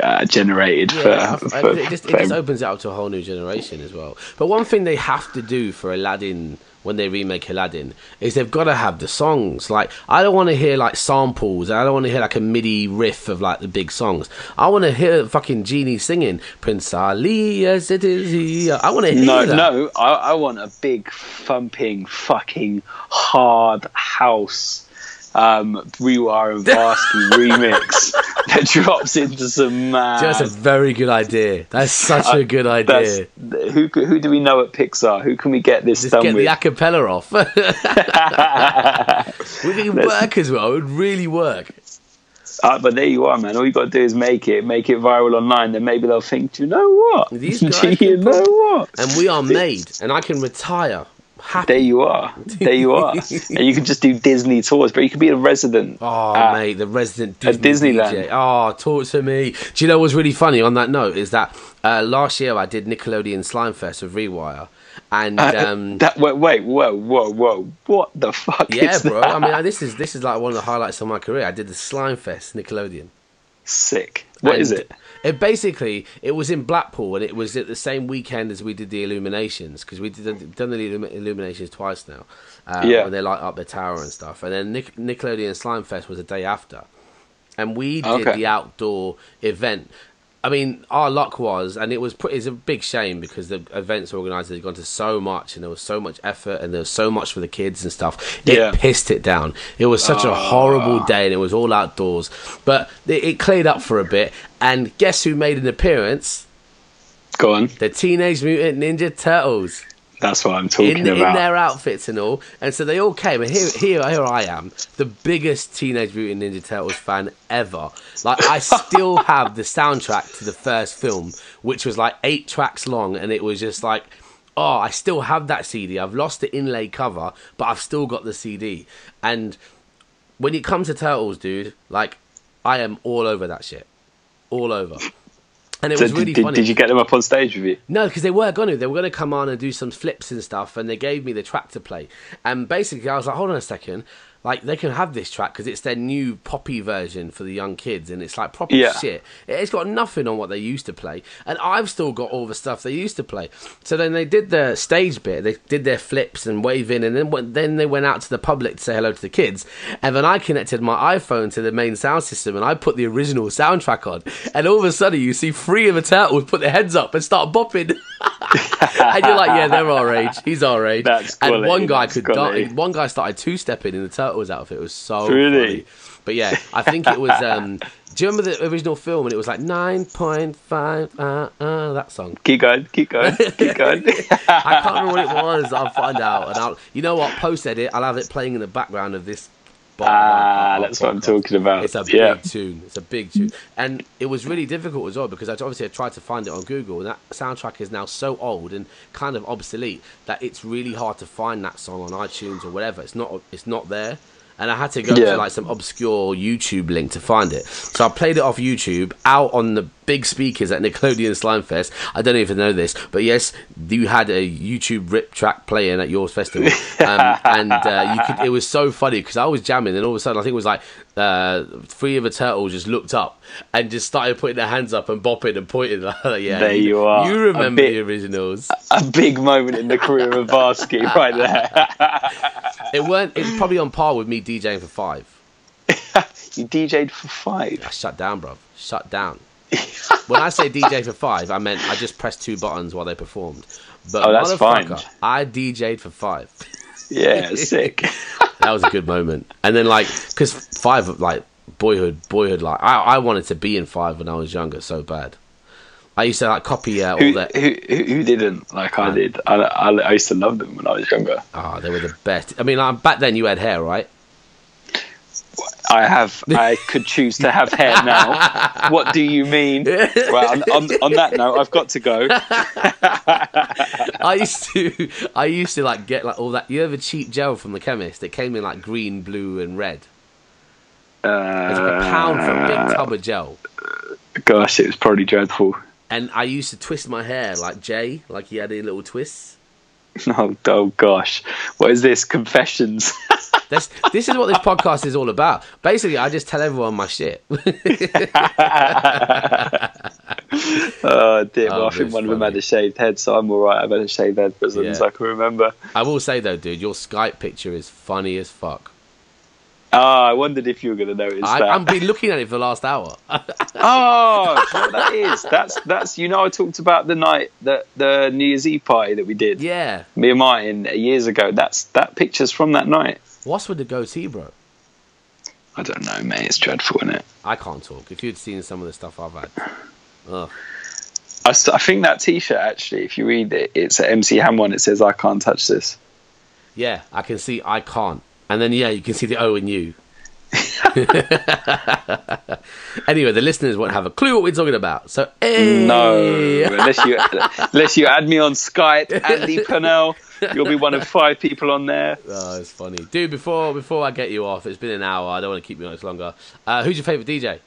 [SPEAKER 2] uh, generated
[SPEAKER 1] Yeah,
[SPEAKER 2] for,
[SPEAKER 1] I-
[SPEAKER 2] for,
[SPEAKER 1] it just, it just opens it up to a whole new generation as well. But one thing they have to do for Aladdin when they remake Aladdin is they've got to have the songs. Like I don't want to hear like samples. I don't want to hear like a MIDI riff of like the big songs. I want to hear fucking Genie singing Prince Ali as it is here. I want to hear
[SPEAKER 2] no,
[SPEAKER 1] that.
[SPEAKER 2] no. I, I want a big thumping, fucking hard house. Um, Rewire and Varsky remix that drops into some mad.
[SPEAKER 1] That's a very good idea. That's such a good idea.
[SPEAKER 2] Who who do we know at Pixar? Who can we get this
[SPEAKER 1] Just
[SPEAKER 2] done
[SPEAKER 1] get
[SPEAKER 2] with?
[SPEAKER 1] the acapella off. Would it work as well? It would really work.
[SPEAKER 2] Uh, but there you are, man. All you got to do is make it, make it viral online. Then maybe they'll think, do you know what?
[SPEAKER 1] These
[SPEAKER 2] do you know what?
[SPEAKER 1] And we are made, and I can retire happy.
[SPEAKER 2] There you are. There you are. and you can just do Disney tours, but you could be a resident.
[SPEAKER 1] Oh,
[SPEAKER 2] Uh,
[SPEAKER 1] mate, the resident
[SPEAKER 2] at
[SPEAKER 1] Disney
[SPEAKER 2] Disneyland.
[SPEAKER 1] DJ. Oh, talk to me. Do you know what's really funny on that note is that uh, last year I did Nickelodeon Slime Fest with Rewire, and um,
[SPEAKER 2] that wait, wait, whoa, whoa, whoa! What the fuck?
[SPEAKER 1] yeah, bro.
[SPEAKER 2] that?
[SPEAKER 1] I mean, this is this is like one of the highlights of my career. I did the Slime Fest Nickelodeon.
[SPEAKER 2] sick. What
[SPEAKER 1] And
[SPEAKER 2] is it?
[SPEAKER 1] It basically it was in Blackpool, and it was at the same weekend as we did the Illuminations because we did done the Illuminations twice now. Um,
[SPEAKER 2] Yeah.
[SPEAKER 1] when they light up the tower and stuff, and then Nic- Nickelodeon Slime Fest was the day after, and we did
[SPEAKER 2] Okay.
[SPEAKER 1] the outdoor event. I mean, our luck was, and it was pretty, it's a big shame because the events organizers had gone to so much, and there was so much effort, and there was so much for the kids and stuff. It
[SPEAKER 2] Yeah.
[SPEAKER 1] pissed it down. It was such a horrible ah. day, and it was all outdoors. But it, it cleared up for a bit, and guess who made an appearance?
[SPEAKER 2] Go on.
[SPEAKER 1] The Teenage Mutant Ninja Turtles
[SPEAKER 2] That's what I'm talking
[SPEAKER 1] in, in their outfits and all. And so they all came, and here, here, here I am, the biggest Teenage Mutant Ninja Turtles fan ever. Like, I still have the soundtrack to the first film, which was like eight tracks long, and it was just like, oh, I still have that CD. I've lost the inlay cover, but I've still got the CD. And when it comes to Turtles, dude, like, I am all over that shit. All over. And it
[SPEAKER 2] So
[SPEAKER 1] was really
[SPEAKER 2] did,
[SPEAKER 1] funny.
[SPEAKER 2] did you get them up on stage with you?
[SPEAKER 1] No, because they were going to. They were going to come on and do some flips and stuff, and they gave me the track to play. And basically, I was like, hold on a second. Like, they can have this track because it's their new poppy version for the young kids, and it's like proper
[SPEAKER 2] Yeah.
[SPEAKER 1] shit. It's got nothing on what they used to play, and I've still got all the stuff they used to play. So then they did the stage bit. They did their flips and waving, and then went, then they went out to the public to say hello to the kids. And then I connected my iPhone to the main sound system, and I put the original soundtrack on. And all of a sudden, you see three of the turtles put their heads up and start bopping. and you're like, yeah, they're our age. He's our age.
[SPEAKER 2] That's
[SPEAKER 1] and
[SPEAKER 2] quality,
[SPEAKER 1] one guy
[SPEAKER 2] that's
[SPEAKER 1] could
[SPEAKER 2] quality.
[SPEAKER 1] dance. One guy started two stepping in the turtles outfit. It was so
[SPEAKER 2] Really?
[SPEAKER 1] funny. But yeah, I think it was. Um, do you remember the original film? And it was like nine point five. Uh, uh, that song.
[SPEAKER 2] Keep going, keep going, keep going.
[SPEAKER 1] I can't remember what it was. I'll find out. And I'll, you know what? Post edit. I'll have it playing in the background of this.
[SPEAKER 2] Ah, that's what I'm talking about.
[SPEAKER 1] It's a
[SPEAKER 2] Yeah.
[SPEAKER 1] big tune. It's a big tune, and it was really difficult as well because I obviously I tried to find it on Google, and that soundtrack is now so old and kind of obsolete that it's really hard to find that song on iTunes or whatever. It's not. It's not there. And I had to go
[SPEAKER 2] Yeah.
[SPEAKER 1] to like some obscure YouTube link to find it. So I played it off YouTube out on the big speakers at Nickelodeon Slime Fest. I don't even know this, but yes, you had a YouTube rip track playing at your festival, um, and uh, you could. It was so funny because I was jamming, and all of a sudden I think it was like uh, three of the turtles just looked up and just started putting their hands up and bopping and pointing. Like, yeah,
[SPEAKER 2] There you are.
[SPEAKER 1] You remember
[SPEAKER 2] bit-
[SPEAKER 1] the originals?
[SPEAKER 2] A big moment in the career of Varsky right there.
[SPEAKER 1] It weren't. It's probably on par with me DJing for five.
[SPEAKER 2] you DJ'd for five.
[SPEAKER 1] I shut down, bruv. Shut down. when I say DJ for five, I meant I just pressed two buttons while they performed. But
[SPEAKER 2] Oh, that's fine.
[SPEAKER 1] I DJ'd for five.
[SPEAKER 2] Yeah, sick.
[SPEAKER 1] That was a good moment. And then like, because five, like boyhood, boyhood, like I, I wanted to be in five when I was younger so bad. I used to like copy uh, all
[SPEAKER 2] who,
[SPEAKER 1] that.
[SPEAKER 2] who, who didn't like I did? I, I, I used to love them when I was younger.
[SPEAKER 1] Ah, they were the best. I mean, like, back then you had hair, right?
[SPEAKER 2] I have I could choose to have hair now. What do you mean? Well, on, on, on that note, I've got to go.
[SPEAKER 1] I used to, I used to like get like all that. You know the cheap gel from the chemist? It came in like green, blue, and red. It was like a pound for a big tub of gel.
[SPEAKER 2] Gosh, it was probably dreadful.
[SPEAKER 1] And I used to twist my hair like Jay, like he had a little twists.
[SPEAKER 2] Oh, oh gosh, what is this? Confessions.
[SPEAKER 1] This, this is what this podcast is all about. Basically, I just tell everyone my shit.
[SPEAKER 2] Oh dear, oh, well,
[SPEAKER 1] Oh,
[SPEAKER 2] I think one of them had a shaved head, so I'm all right. I've had a shaved head for as long as I can remember.
[SPEAKER 1] I will say though, dude, your Skype picture is funny as fuck.
[SPEAKER 2] Ah, I wondered if you were going to notice
[SPEAKER 1] I,
[SPEAKER 2] that.
[SPEAKER 1] I've been looking at it for the last hour.
[SPEAKER 2] Oh, you know that is? That's that's you know I talked about the night that the New Year's Eve party that we did.
[SPEAKER 1] yeah.
[SPEAKER 2] Me and Martin years ago. That's that picture's from that night.
[SPEAKER 1] What's with the goatee, bro?
[SPEAKER 2] I don't know, mate. It's dreadful, isn't it?
[SPEAKER 1] I can't talk. If you'd seen some of the stuff I've had, Ugh.
[SPEAKER 2] I, s- I think that T-shirt actually, if you read it, it's an MC Ham one. It says "I can't touch this."
[SPEAKER 1] yeah, I can see I can't, and then yeah, you can see the O and U. anyway, the listeners won't have a clue what we're talking about. So, hey.
[SPEAKER 2] No, unless you unless you add me on Skype, Andy Purnell, you'll be one of five people on there.
[SPEAKER 1] Oh, it's funny, dude. Before before I get you off, it's been an hour. I don't want to keep you on this longer. Uh, who's your favorite DJ?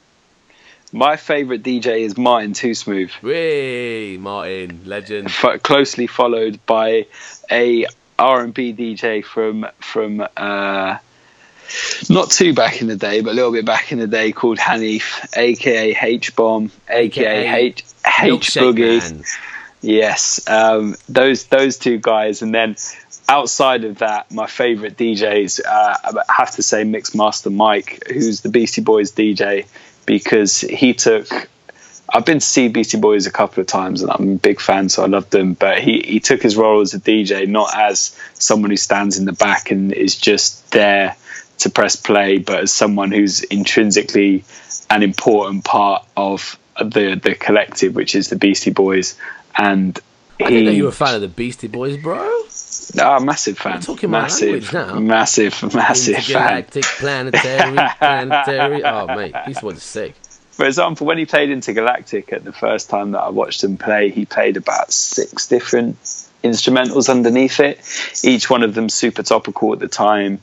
[SPEAKER 2] My favourite DJ is Martin Too Smooth,
[SPEAKER 1] Way Martin, legend.
[SPEAKER 2] f- closely followed by a R&B DJ from from uh, not too back in the day, but a little bit back in the day called Hanif, aka H Bomb, aka H H Boogie. Yes, um, those those two guys, and then outside of that, my favourite DJs, uh, I have to say Mixmaster Mike, who's the Beastie Boys DJ, because he took. I've been to see Beastie Boys a couple of times, and I'm a big fan, so I love them. But he he took his role as a DJ not as someone who stands in the back and is just there to press play, but as someone who's intrinsically an important part of the the collective, which is the Beastie Boys. And
[SPEAKER 1] I didn't know you were a fan of the Beastie Boys, bro.
[SPEAKER 2] ah, massive fan,
[SPEAKER 1] talking my
[SPEAKER 2] massive,
[SPEAKER 1] language now.
[SPEAKER 2] massive, massive fan.
[SPEAKER 1] Planetary, planetary. Oh, mate, Boys are sick.
[SPEAKER 2] For example, when he played Intergalactic at the first time that I watched him play, he played about six different instrumentals underneath it, each one of them super topical at the time,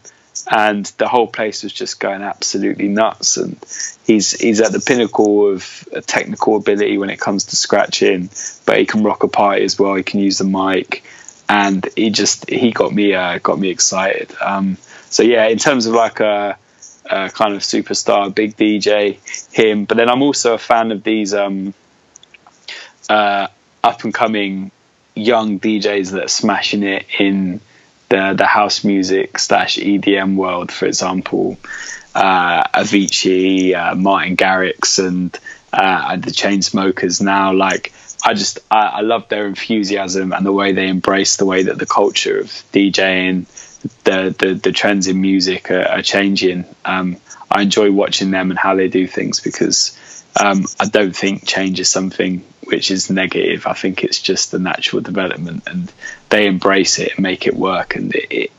[SPEAKER 2] and the whole place was just going absolutely nuts. And he's he's at the pinnacle of technical ability when it comes to scratching, but he can rock a party as well. He can use the mic, and he just he got me uh, got me excited. Um, so yeah, in terms of like a uh, kind of superstar, big DJ, him. But then I'm also a fan of these um, uh, up and coming young DJs that are smashing it in the the house music slash EDM world. For example, uh, Avicii, uh, Martin Garrix, and uh, the Chainsmokers. Now, like. I just I, I love their enthusiasm and the way they embrace the way that the culture of DJing, the the, the trends in music are, are changing. Um, I enjoy watching them and how they do things because um, I don't think change is something which is negative. I think it's just the natural development, and they embrace it and make it work. And it, it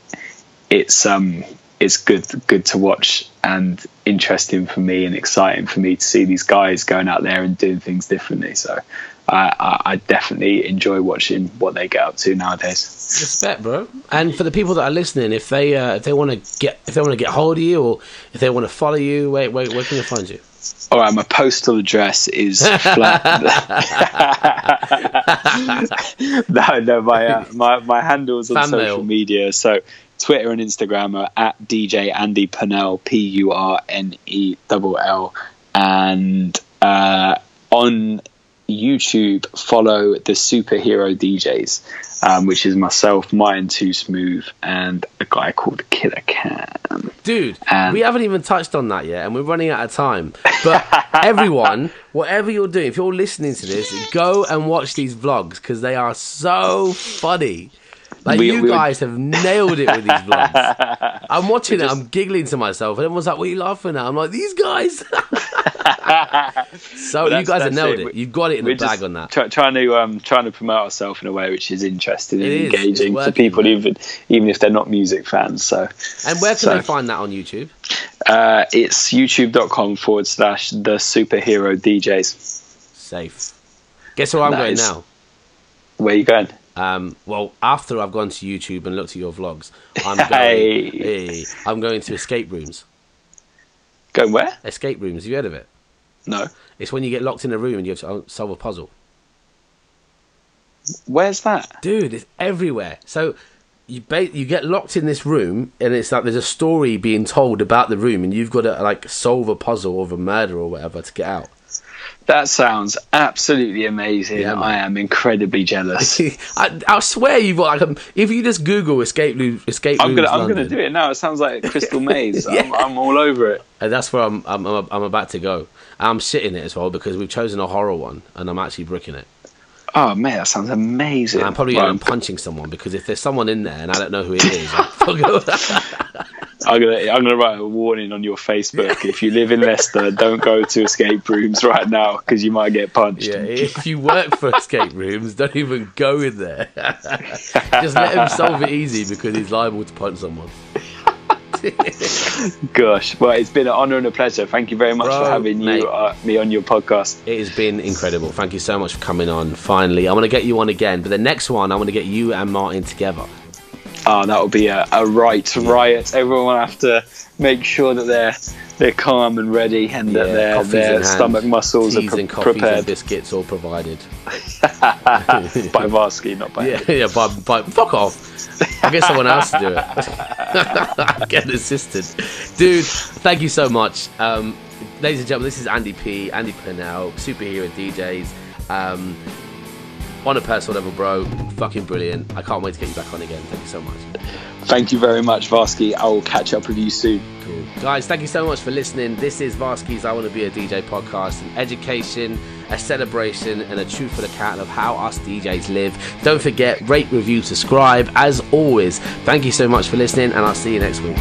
[SPEAKER 2] it's um it's good good to watch and interesting for me and exciting for me to see these guys going out there and doing things differently. So I, I, I definitely enjoy watching what they get up to nowadays.
[SPEAKER 1] Respect, bro. And for the people that are listening, if they uh, if they want to get if they want to get hold of you or if they want to follow you, where, where, where can they find you?
[SPEAKER 2] All right, my postal address is flat. no, no, my uh, my my handles on
[SPEAKER 1] Fan
[SPEAKER 2] social
[SPEAKER 1] mail.
[SPEAKER 2] media. So Twitter and Instagram are at DJ Andy Purnell, P U R N E L L, and uh, on YouTube follow the superhero DJs, um, which is myself, Martin Too Smooth, and a guy called Killer Cam.
[SPEAKER 1] Dude, we haven't even touched on that yet, and we're running out of time. But everyone, whatever you're doing, if you're listening to this, go and watch these vlogs because they are so funny. Like
[SPEAKER 2] We-
[SPEAKER 1] you
[SPEAKER 2] we-
[SPEAKER 1] guys have nailed it with these vlogs. I'm watching it, I'm giggling to myself, and everyone's like, "What are you laughing at?" I'm like, "These guys." so you guys have nailed
[SPEAKER 2] it.
[SPEAKER 1] it. You've got it in the
[SPEAKER 2] We're
[SPEAKER 1] bag on that.
[SPEAKER 2] Try, trying to um, trying to promote ourselves in a way which is interesting and
[SPEAKER 1] It is. It's
[SPEAKER 2] engaging for
[SPEAKER 1] working,
[SPEAKER 2] people,
[SPEAKER 1] man.
[SPEAKER 2] even even if they're not music fans. So
[SPEAKER 1] And where can
[SPEAKER 2] So-
[SPEAKER 1] they find that on YouTube?
[SPEAKER 2] uh, it's youtube.com forward slash the superhero DJs.
[SPEAKER 1] Safe. Guess where I'm going
[SPEAKER 2] Nice.
[SPEAKER 1] now?
[SPEAKER 2] Where are you going?
[SPEAKER 1] Um, well, after I've gone to YouTube and looked at your vlogs, I'm going.
[SPEAKER 2] Hey.
[SPEAKER 1] Hey, I'm going to escape rooms.
[SPEAKER 2] Going where?
[SPEAKER 1] Escape rooms. Have you heard of it?
[SPEAKER 2] No.
[SPEAKER 1] It's when you get locked in a room and you have to solve a puzzle.
[SPEAKER 2] Where's that?
[SPEAKER 1] Dude, it's everywhere. So you ba- you get locked in this room, and it's like there's a story being told about the room, and you've got to like solve a puzzle of a murder or whatever to get out.
[SPEAKER 2] That sounds absolutely amazing.
[SPEAKER 1] Yeah.
[SPEAKER 2] I am incredibly jealous.
[SPEAKER 1] I, I swear you've got like um, if you just Google escape room escape
[SPEAKER 2] I'm gonna I'm gonna do it now. It sounds like Crystal Maze.
[SPEAKER 1] Yeah.
[SPEAKER 2] I'm, I'm all over it.
[SPEAKER 1] and that's where I'm I'm, I'm I'm about to go. I'm sitting it as well because we've chosen a horror one, and I'm actually bricking it.
[SPEAKER 2] Oh man, that sounds amazing.
[SPEAKER 1] And I'm probably
[SPEAKER 2] Right,
[SPEAKER 1] going to punching someone because if there's someone in there and I don't know who it is.
[SPEAKER 2] I'm gonna I'm gonna write a warning on your Facebook. If you live in Leicester, don't go to escape rooms right now because you might get punched.
[SPEAKER 1] yeah, if you work for escape rooms, don't even go in there. Just let him solve it easy because he's liable to punch someone.
[SPEAKER 2] Gosh, well, it's been an honour and a pleasure. Thank you very much
[SPEAKER 1] Bro,
[SPEAKER 2] for having
[SPEAKER 1] mate.
[SPEAKER 2] you uh, me on your podcast.
[SPEAKER 1] It has been incredible. Thank you so much for coming on. Finally, I want to get you on again, but the next one, I want to get you and Martin together.
[SPEAKER 2] Oh, that will be a, a right riot. Everyone will have to make sure that they're they're calm and ready, and that
[SPEAKER 1] Yeah,
[SPEAKER 2] their
[SPEAKER 1] in
[SPEAKER 2] their
[SPEAKER 1] hand,
[SPEAKER 2] stomach muscles
[SPEAKER 1] teas
[SPEAKER 2] are
[SPEAKER 1] and
[SPEAKER 2] pre-
[SPEAKER 1] coffees and biscuits all provided.
[SPEAKER 2] by Varsky, not by
[SPEAKER 1] Yeah, yeah, but, but fuck off. I'll get someone else to do it. get an assistant. Dude, thank you so much. Um, ladies and gentlemen, this is Andy P, Andy Purnell, superhero DJs. Um, on a personal level, bro, fucking brilliant. I can't wait to get you back on again. Thank you so much.
[SPEAKER 2] Thank you very much, Varsky. I will catch up with you soon.
[SPEAKER 1] Cool. Guys, thank you so much for listening. This is Varsky's I Want to Be a DJ podcast, an education, a celebration, and a truthful account of how us DJs live. Don't forget, rate, review, subscribe. As always, thank you so much for listening, and I'll see you next week.